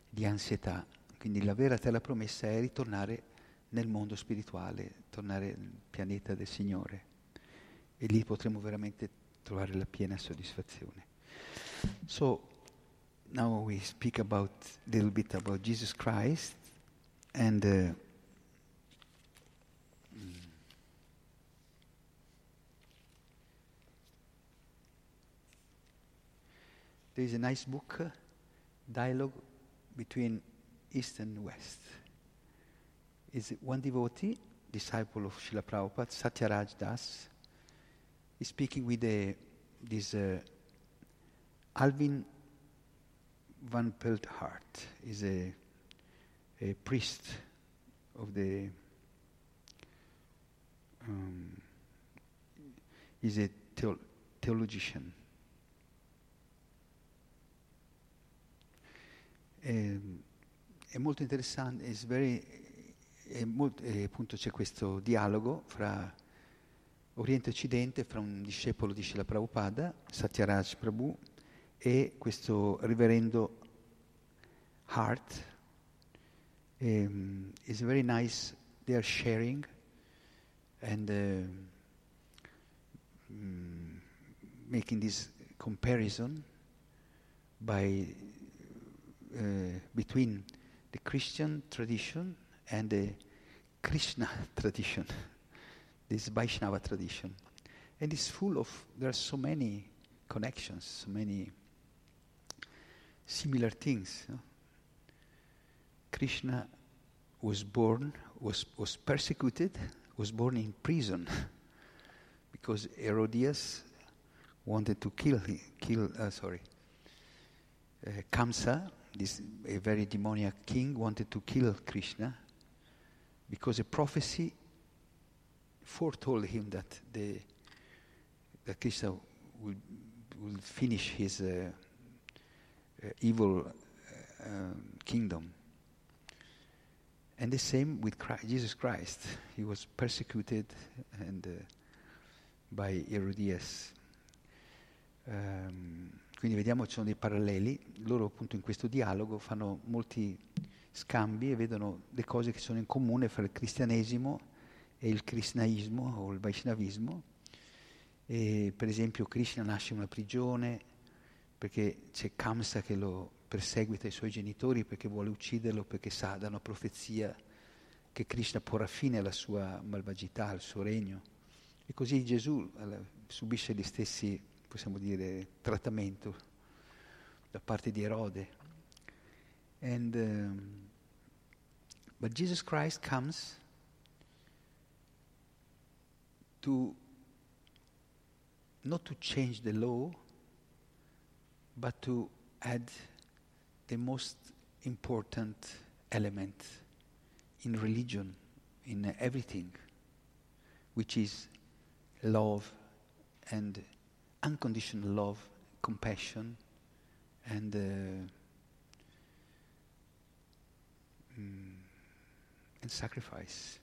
di ansietà. Quindi la vera terra promessa è ritornare nel mondo spirituale, tornare nel pianeta del Signore. E lì potremo veramente trovare la piena soddisfazione. So, now we speak about a little bit about Jesus Christ and uh, mm, there is a nice book, dialogue between East and West. Is one devotee, disciple of Srila Prabhupada, Satyaraj Das, is speaking with a, this uh, Alvin Van Pelt Hart is a, a priest of the um, is a theo- theologian. Ehm, è molto interessante, very, è molt- eh, appunto c'è questo dialogo fra Oriente e Occidente, fra un discepolo di Srila Prabhupada, Satyaraj Prabhu, e questo riverendo Hart. Um, it's very nice, they are sharing and uh, mm, making this comparison by uh, between the Christian tradition and the Krishna tradition, this Vaishnava tradition. And it's full of, there are so many connections, so many similar things. Krishna was born, was, was persecuted, was born in prison because Herodias wanted to kill him, kill, uh, sorry, uh, Kamsa, this a very demoniac king, wanted to kill Krishna because a prophecy foretold him that the that Krishna will will finish his uh, uh, evil uh, um, kingdom. And the same with Christ, Jesus Christ. He was persecuted and uh, by Herodias. Ehm, quindi vediamo ci sono dei paralleli. Loro appunto in questo dialogo fanno molti scambi e vedono le cose che sono in comune fra il cristianesimo e il krishnaismo o il vaishnavismo. E, per esempio Krishna nasce in una prigione perché c'è Kamsa che lo perseguita i suoi genitori perché vuole ucciderlo, perché sa da una profezia che Krishna porrà fine alla sua malvagità, al suo regno. E così Gesù subisce gli stessi, possiamo dire, trattamento da parte di Erode. And, um, but Jesus Christ comes to not to change the law, but to add the most important element in religion, in everything, which is love and unconditional love, compassion, and uh, mm, and sacrifice.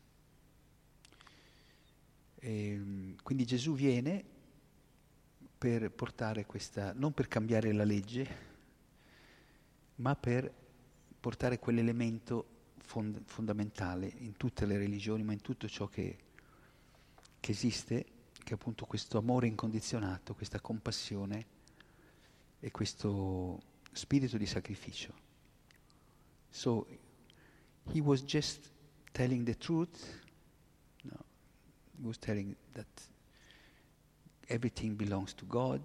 E, quindi Gesù viene per portare questa, non per cambiare la legge, ma per portare quell'elemento fond- fondamentale in tutte le religioni, ma in tutto ciò che, che esiste, che appunto questo amore incondizionato, questa compassione e questo spirito di sacrificio. So he was just telling the truth, no, he was telling that everything belongs to God,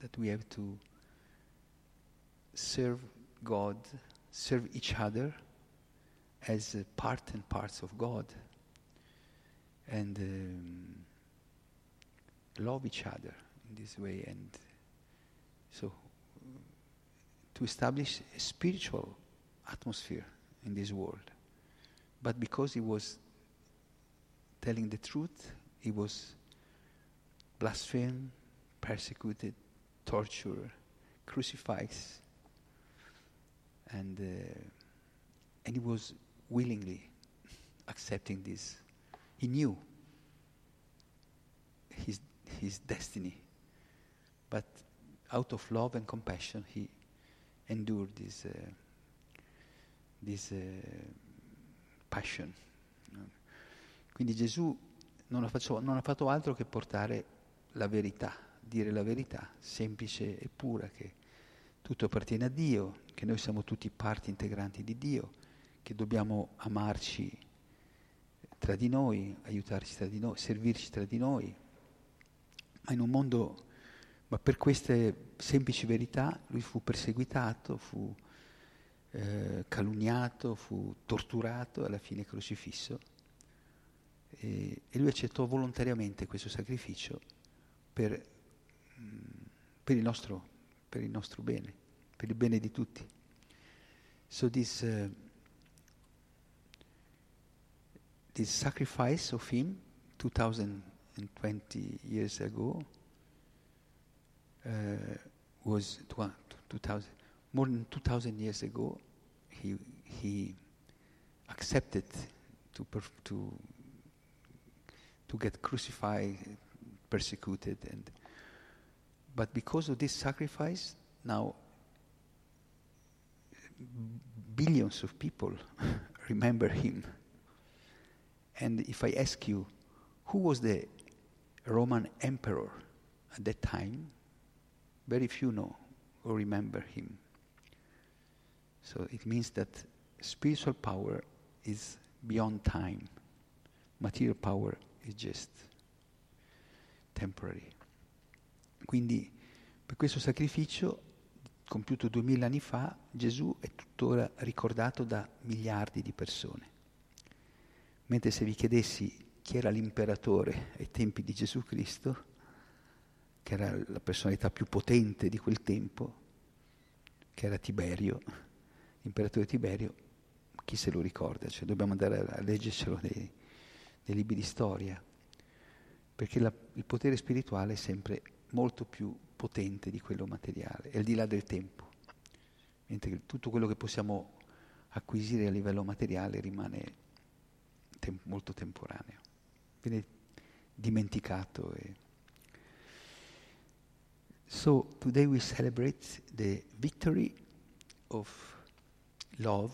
that we have to serve God, serve each other as a part and parts of God, and um, love each other in this way, and so to establish a spiritual atmosphere in this world. But because he was telling the truth, he was blasphemed, persecuted, tortured, crucified, and uh, and he was willingly accepting this. He knew his his destiny, but out of love and compassion, he endured this uh, this uh, passion. Quindi Gesù non ha, faccio, non ha fatto altro che portare la verità, dire la verità, semplice e pura, che tutto appartiene a Dio, che noi siamo tutti parti integranti di Dio, che dobbiamo amarci tra di noi, aiutarci tra di noi, servirci tra di noi. In un mondo, ma per queste semplici verità lui fu perseguitato, fu eh, calunniato, fu torturato alla fine crocifisso. E, e lui accettò volontariamente questo sacrificio per, mm, per, il nostro, per, il nostro, bene, per il bene di tutti. So this, uh, this sacrifice of him 2020 years ago uh, was 2000, more than 2000 years ago he, he accepted to, perf- to, to get crucified persecuted and but because of this sacrifice now billions of people remember him. And if i ask you who was the roman emperor at that time very few know or remember him so it means that spiritual power is beyond time material power is just temporary. Quindi per questo sacrificio compiuto duemila anni fa Gesù è tuttora ricordato da miliardi di persone. Mentre se vi chiedessi chi era l'imperatore ai tempi di Gesù Cristo, che era la personalità più potente di quel tempo, che era Tiberio, l'imperatore Tiberio, chi se lo ricorda? Cioè, dobbiamo andare a leggercelo nei, nei libri di storia perché la, il potere spirituale è sempre molto più potente di quello materiale, è al di là del tempo, mentre tutto quello che possiamo acquisire a livello materiale rimane tem- molto temporaneo, viene dimenticato. So today we celebrate the victory of love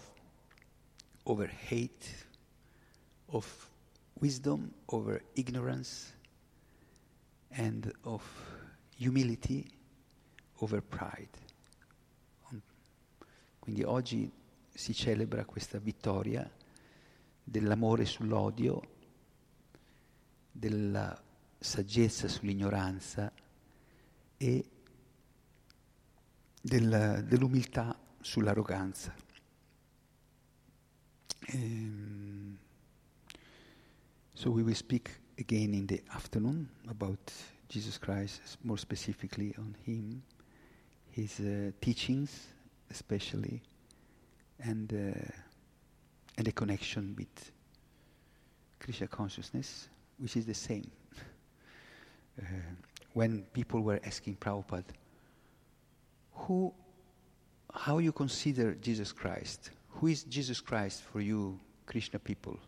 over hate, of wisdom over ignorance, and of humility over pride. Quindi oggi si celebra questa vittoria dell'amore sull'odio, della saggezza sull'ignoranza e del, dell'umiltà sull'arroganza. Um, so we will speak again in the afternoon about Jesus Christ, more specifically on him, his uh, teachings especially, and, uh, and the connection with Krishna consciousness, which is the same. Uh, when people were asking Prabhupada, who, how you consider Jesus Christ? Who is Jesus Christ for you, Krishna people?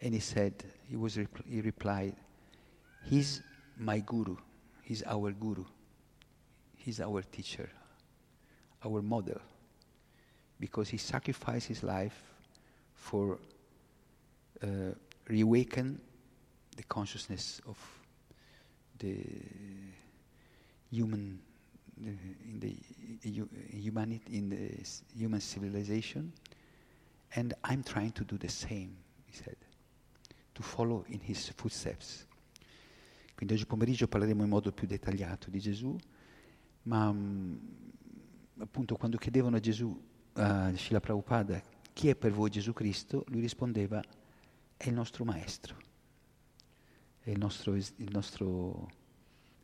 And he said, he, was repl- he replied, He's my guru, He's our guru, He's our teacher, our model, because He sacrificed His life for uh, reawaken the consciousness of the human in the humanity in the human civilization. And I'm trying to do the same he said to follow in his footsteps. Quindi oggi pomeriggio parleremo in modo più dettagliato di Gesù ma um, appunto quando chiedevano a Gesù a Srila Prabhupada chi è per voi Gesù Cristo? lui rispondeva è il nostro maestro è il nostro, il nostro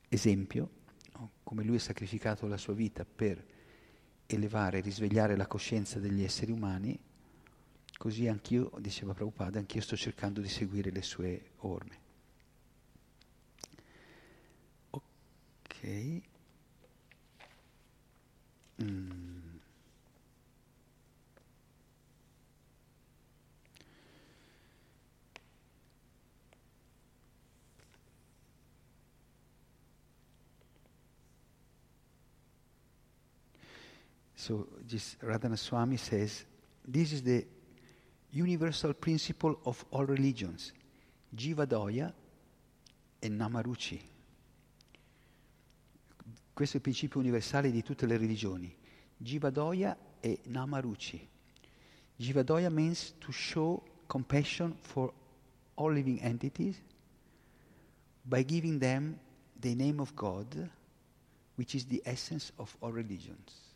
esempio come lui ha sacrificato la sua vita per elevare e risvegliare la coscienza degli esseri umani, così anch'io, diceva Prabhupada, anch'io sto cercando di seguire le sue orme. Ok. Mm. So this Radhana Swami says, this is the universal principle of all religions, Jivadoya e Namaruchi. Questo è il principio universale di tutte le religioni, Jivadoya e Namaruchi. Jivadoya means to show compassion for all living entities by giving them the name of God, which is the essence of all religions.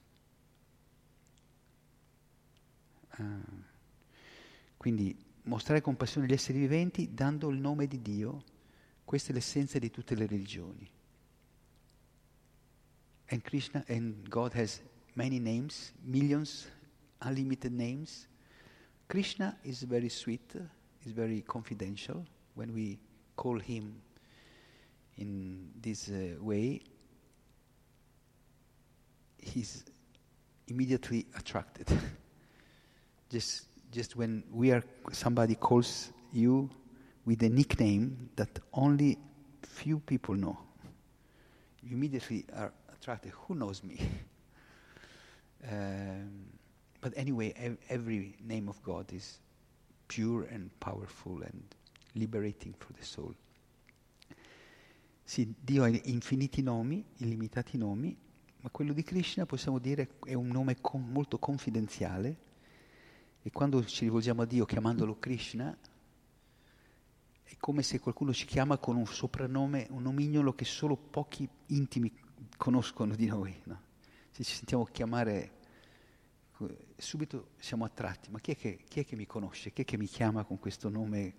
Quindi mostrare compassione agli esseri viventi dando il nome di Dio, questa è l'essenza di tutte le religioni. And Krishna and God has many names, millions, unlimited names. Krishna is very sweet, is very confidential. When we call him in this uh, way, he's immediately attracted. just just when we are somebody calls you with a nickname that only few people know you immediately are attracted. Who knows me? Um, but anyway ev- every name of god is pure and powerful and liberating for the soul. Sì, Dio ha infiniti nomi, illimitati nomi, ma quello di Krishna possiamo dire è un nome con, molto confidenziale e quando ci rivolgiamo a Dio chiamandolo Krishna, è come se qualcuno ci chiama con un soprannome, un nomignolo che solo pochi intimi conoscono di noi. No? Se ci sentiamo chiamare, subito siamo attratti. Ma chi è, che, chi è che mi conosce? Chi è che mi chiama con questo nome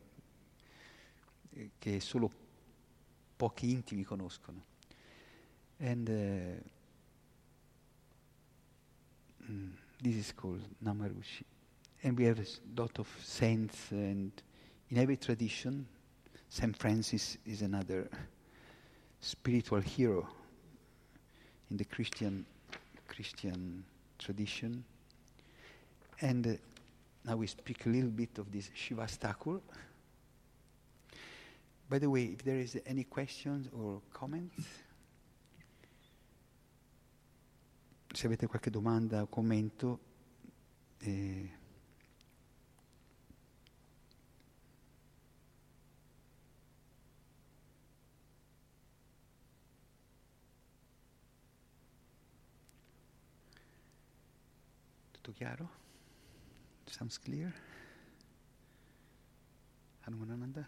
eh, che solo pochi intimi conoscono? And uh, this is called Namarushi. And we have a lot of saints, and in every tradition, Saint Francis is another spiritual hero in the Christian Christian tradition. And uh, now we speak a little bit of this Shivas Thakur. By the way, if there is any questions or comments, se avete qualche domanda o commento, eh, το chiaro? Sounds clear? Hanumanananda?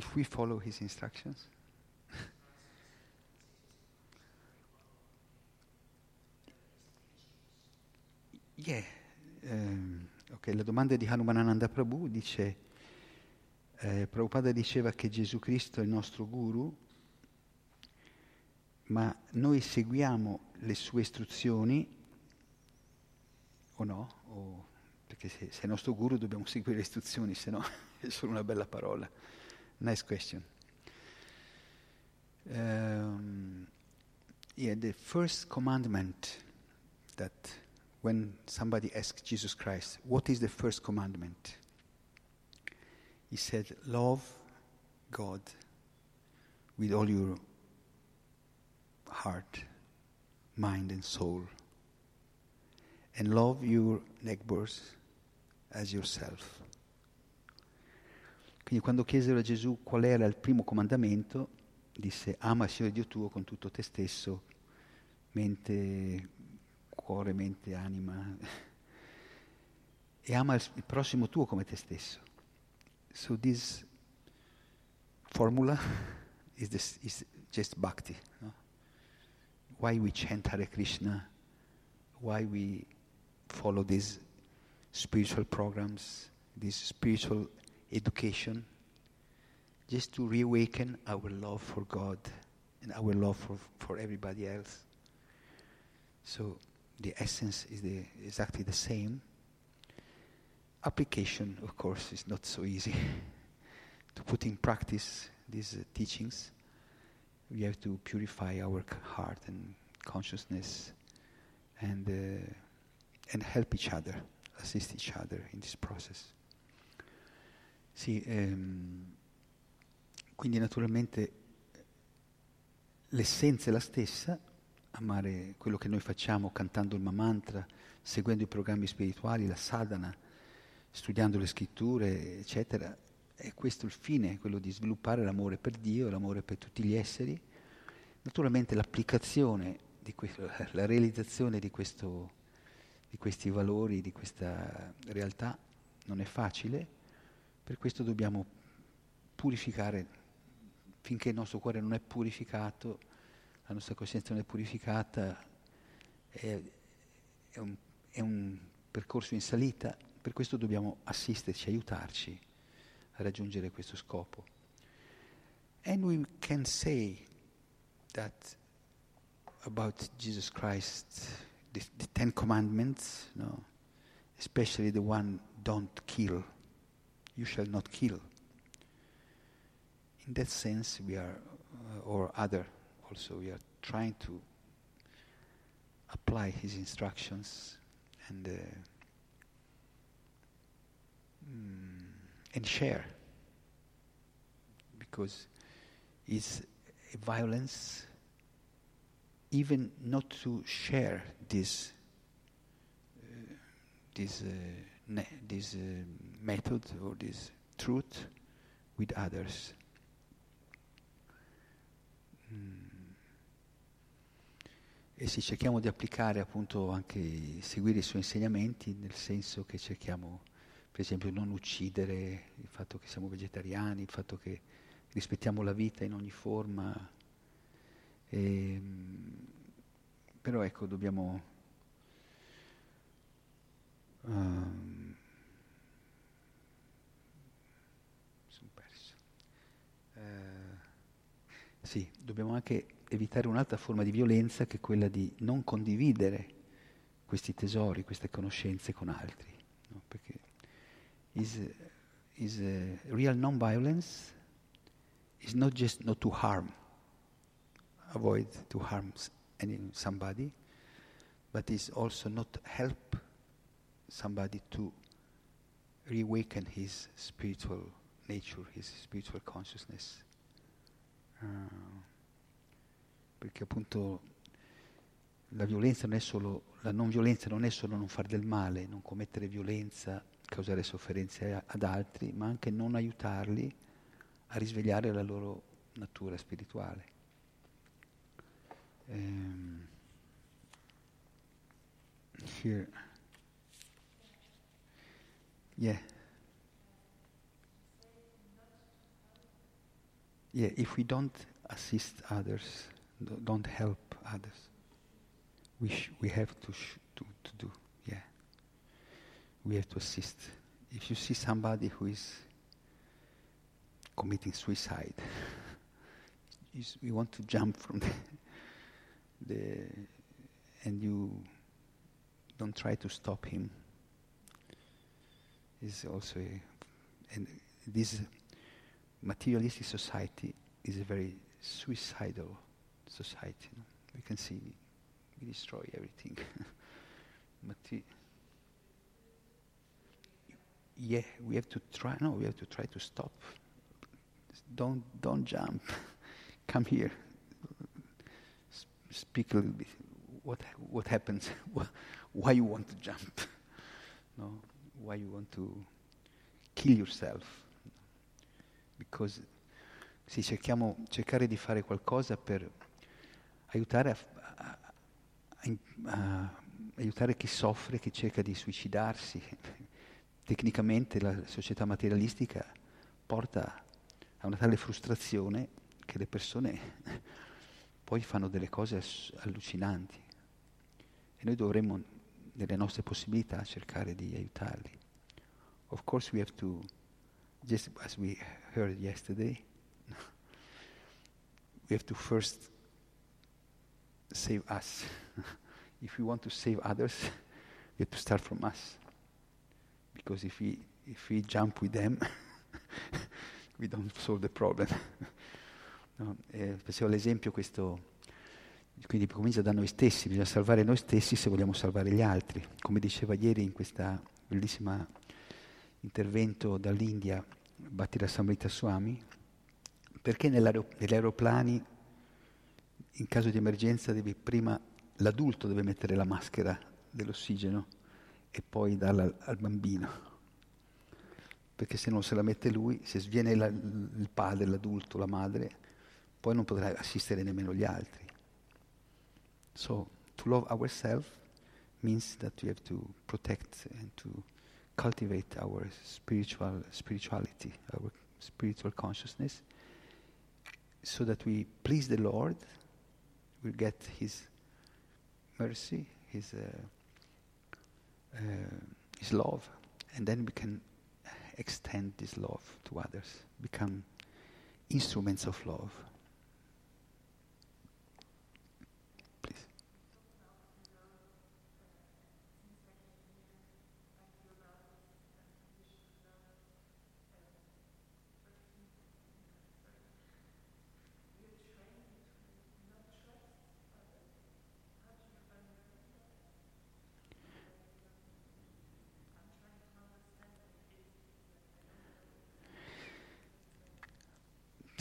If we follow his instructions, yeah. Um, ok, la domanda di Hanumanananda Prabhu dice, eh, Prabhupada diceva che Gesù Cristo è il nostro guru, ma noi seguiamo le sue istruzioni o no? O, perché se, se, è il nostro guru dobbiamo seguire le istruzioni, se no è solo una bella parola. Nice question. Um, yeah, the first commandment that when somebody asks Jesus Christ, what is the first commandment? He said, Love God with all your heart, mind, and soul, and love your neighbors as yourself. Quindi quando chiesero a Gesù qual era il primo comandamento, disse ama il Signore Dio tuo con tutto te stesso, mente, cuore, mente, anima, e ama il, prossimo tuo come te stesso. So this formula is, this, is just bhakti. No? Why we chant Hare Krishna, why we follow these spiritual programs, this spiritual education, just to reawaken our love for God and our love for, for everybody else. So the essence is the, exactly the same. Application, of course, is not so easy to put in practice these uh, teachings. We have to purify our heart and consciousness and, uh, and help each other, assist each other in this process. Sì, ehm, quindi naturalmente l'essenza è la stessa, amare quello che noi facciamo cantando il mantra, seguendo i programmi spirituali, la sadhana, studiando le scritture, eccetera. E questo è il fine, quello di sviluppare l'amore per Dio, l'amore per tutti gli esseri. Naturalmente l'applicazione, questo, la realizzazione di, questo, di questi valori, di questa realtà non è facile, per questo dobbiamo purificare, finché il nostro cuore non è purificato, la nostra coscienza non è purificata, è, è, un, è un percorso in salita, per questo dobbiamo assisterci, aiutarci a raggiungere questo scopo. And we can say that about Jesus Christ, the, the Ten Commandments, no? especially the one, don't kill, you shall not kill. In that sense, we are, uh, or other also, we are trying to apply his instructions and uh, mm, and share because it's violence even not to share this uh, this uh, ne- this uh, method or this truth with others. E sì, cerchiamo di applicare appunto anche, seguire i suoi insegnamenti, nel senso che cerchiamo, per esempio, non uccidere, il fatto che siamo vegetariani, il fatto che rispettiamo la vita in ogni forma. E, ehm, però ecco, dobbiamo... Um, sono perso. Uh, sì, dobbiamo anche evitare un'altra forma di violenza che è quella di non condividere questi tesori, queste conoscenze con altri. No? Perché is, is real non-violence is not just not to harm, avoid to harm any, somebody, but is also not help somebody to reawaken his spiritual nature, his spiritual consciousness. Uh, perché appunto la violenza non è solo, la non violenza non è solo non fare del male, non commettere violenza, causare sofferenze ad altri, ma anche non aiutarli a risvegliare la loro natura spirituale. Um, here, yeah. yeah, if we don't assist others, don't help others, we, sh- we have to, sh- to, to do, yeah. We have to assist. If you see somebody who is committing suicide, you, want to jump from the, the and you don't try to stop him. Is also a, and this materialistic society is a very suicidal society. We can see we destroy everything. Mate- yeah, we have to try. No, we have to try to stop. Don't don't jump. Come here. S- speak a little bit. What what happens? Why you want to jump? No, why you want to kill yourself? Because sì, cerchiamo cercare di fare qualcosa per aiutare a, a- a- aiutare chi soffre, chi cerca di suicidarsi. Tecnicamente la società materialistica porta a una tale frustrazione che le persone poi fanno delle cose allucinanti e noi dovremmo nelle nostre possibilità cercare di aiutarli. Of course we have to, just as we heard yesterday, we have to first save us. if we want to save others, we have to start from us. Because if we, if we jump with them, we don't solve the problem. no? eh, facevo l'esempio questo, quindi comincia da noi stessi, bisogna salvare noi stessi se vogliamo salvare gli altri. Come diceva ieri in questo bellissimo intervento dall'India, Bhattira Samrita Swami, perché negli aeroplani in caso di emergenza devi prima, l'adulto deve mettere la maschera dell'ossigeno e poi darla al, bambino. Perché se non se la mette lui, se sviene la- il padre, l'adulto, la madre, poi non potrà assistere nemmeno gli altri. So, to love ourselves means that we have to protect and to cultivate our spiritual spirituality, our spiritual consciousness, so that we please the Lord, we get His mercy, His uh, uh, His love, and then we can extend this love to others, become instruments of love.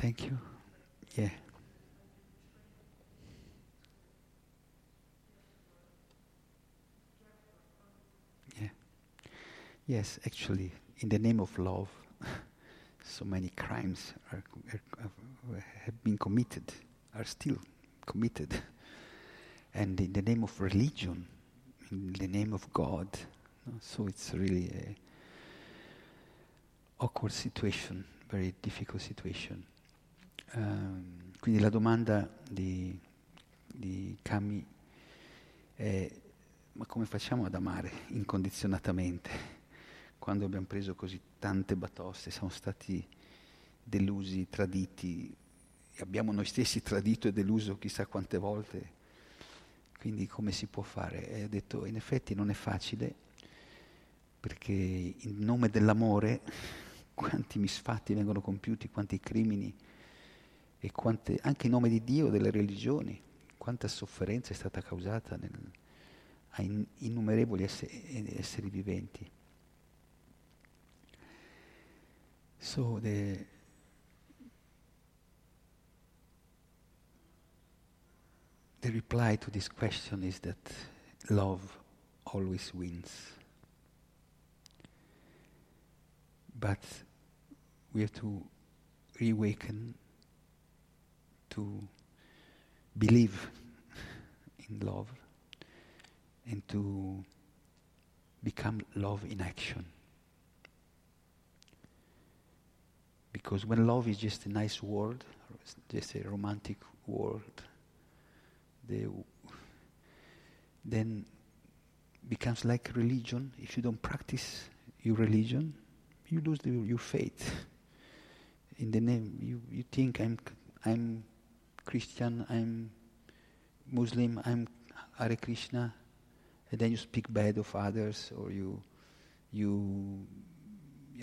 Thank you. Yeah. Yeah. Yes, actually, in the name of love, so many crimes are, are, have been committed, are still committed. And in the name of religion, in the name of God, so it's really a awkward situation, very difficult situation. Ehm, quindi la domanda di, di Kami è ma come facciamo ad amare incondizionatamente quando abbiamo preso così tante batoste, siamo stati delusi, traditi, e abbiamo noi stessi tradito e deluso chissà quante volte, quindi come si può fare? E ho detto in effetti non è facile perché in nome dell'amore quanti misfatti vengono compiuti, quanti crimini e quante, anche in nome di Dio, delle religioni, quanta sofferenza è stata causata nel, a in, innumerevoli esseri, esseri viventi. So the the reply to this question is that love always wins. But we have to reawaken to believe in love and to become love in action. Because when love is just a nice word, just a romantic world. The, then becomes like religion. If you don't practice your religion, you lose the, your faith. In the name, you, you think I'm, I'm Christian, I'm Muslim, I'm Hare Krishna, and then you speak bad of others, or you, you,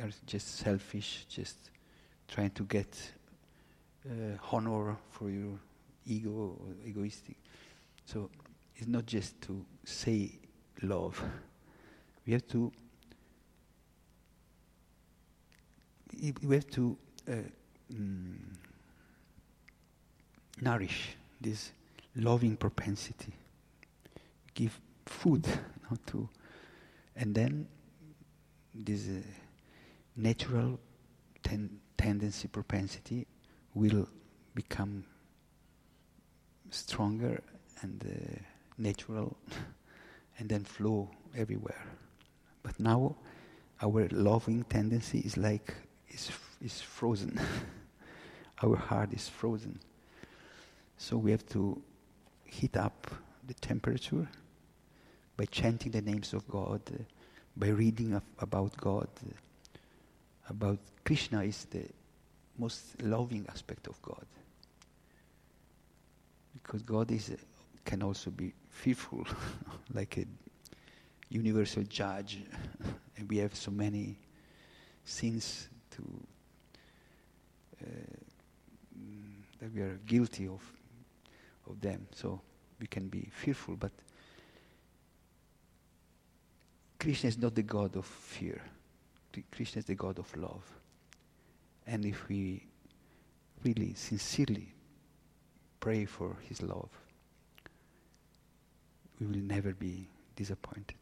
are just selfish, just trying to get uh, honor for your ego, egoistic. So it's not just to say love. We have to we have to uh, mm, nourish this loving propensity. Give food to, and then this uh, natural ten- tendency, propensity will become stronger and uh, natural and then flow everywhere. But now our loving tendency is like is, is frozen. our heart is frozen. So we have to heat up the temperature by chanting the names of God, by reading about God. About Krishna is the most loving aspect of God. Because God is, can also be fearful, like a universal judge. and we have so many sins to uh, that we are guilty of of them. So we can be fearful, but Krishna is not the God of fear. Krishna is the God of love. And if we really sincerely pray for his love, we will never be disappointed.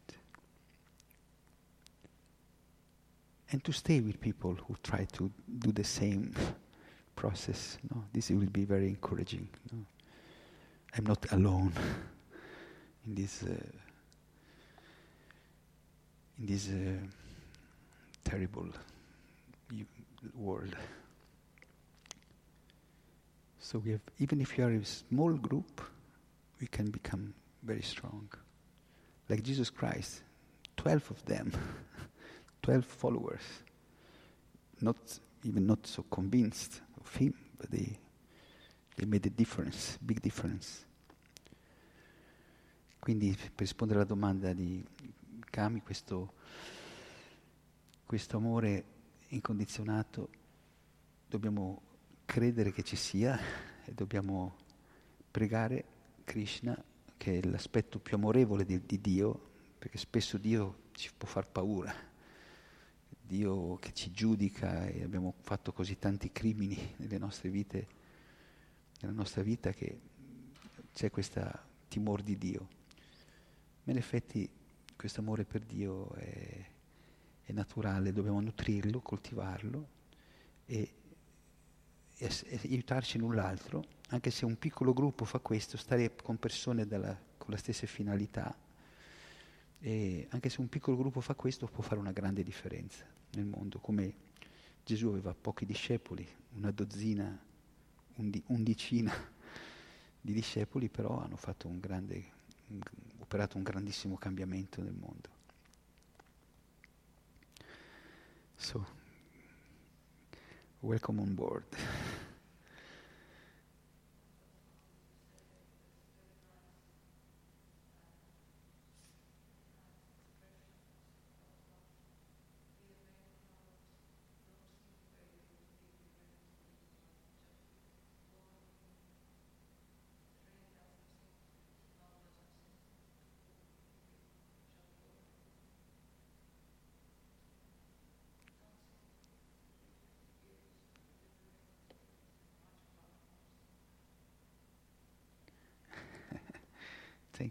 And to stay with people who try to do the same process, no, this will be very encouraging. No? I'm not alone in this uh, in this uh, terrible world. So we have, even if you are a small group, we can become very strong. Like Jesus Christ, 12 of them, 12 followers, not even not so convinced of him, but they, they made a difference, big difference. Quindi per rispondere alla domanda di Kami, questo, questo amore incondizionato dobbiamo credere che ci sia e dobbiamo pregare Krishna, che è l'aspetto più amorevole di, di Dio, perché spesso Dio ci può far paura. Dio che ci giudica e abbiamo fatto così tanti crimini nelle nostre vite, nella nostra vita che c'è questo timore di Dio. Ma in effetti questo amore per Dio è, è naturale, dobbiamo nutrirlo, coltivarlo e, e, e, aiutarci l'un l'altro, anche se un piccolo gruppo fa questo, stare con persone della, con la stessa finalità, e anche se un piccolo gruppo fa questo può fare una grande differenza nel mondo, come Gesù aveva pochi discepoli, una dozzina, undi, undicina di discepoli, però hanno fatto un grande, operato un grandissimo cambiamento nel mondo. So, welcome on board.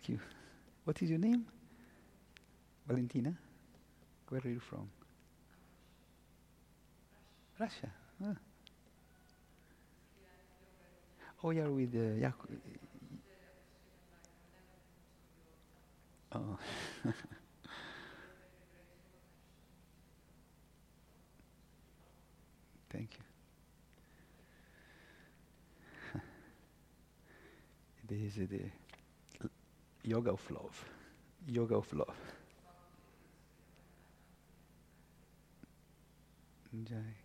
Thank you. What is your name? Valentina? Where are you from? Russia. Ah. Oh, you're with uh, Yaku- Oh. Thank you. Today is the yoga of love. Yoga of love. Jai.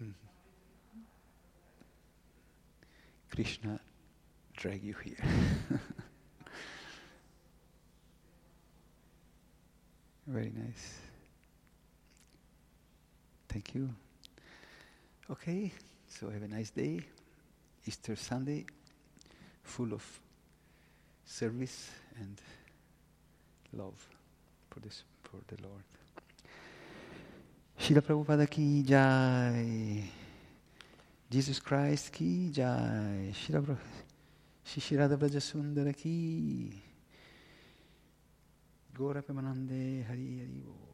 Mhm. Krishna drag you here. Very nice. Thank you. Okay, so have a nice day. Easter Sunday, full of service and love for this for the Lord. Srila Prabhupada ki jai. Jesus Christ ki jai. Srila Prabhupada. Shishirada Vrajasundara ki. Gora Pemanande Hari Hari Bo.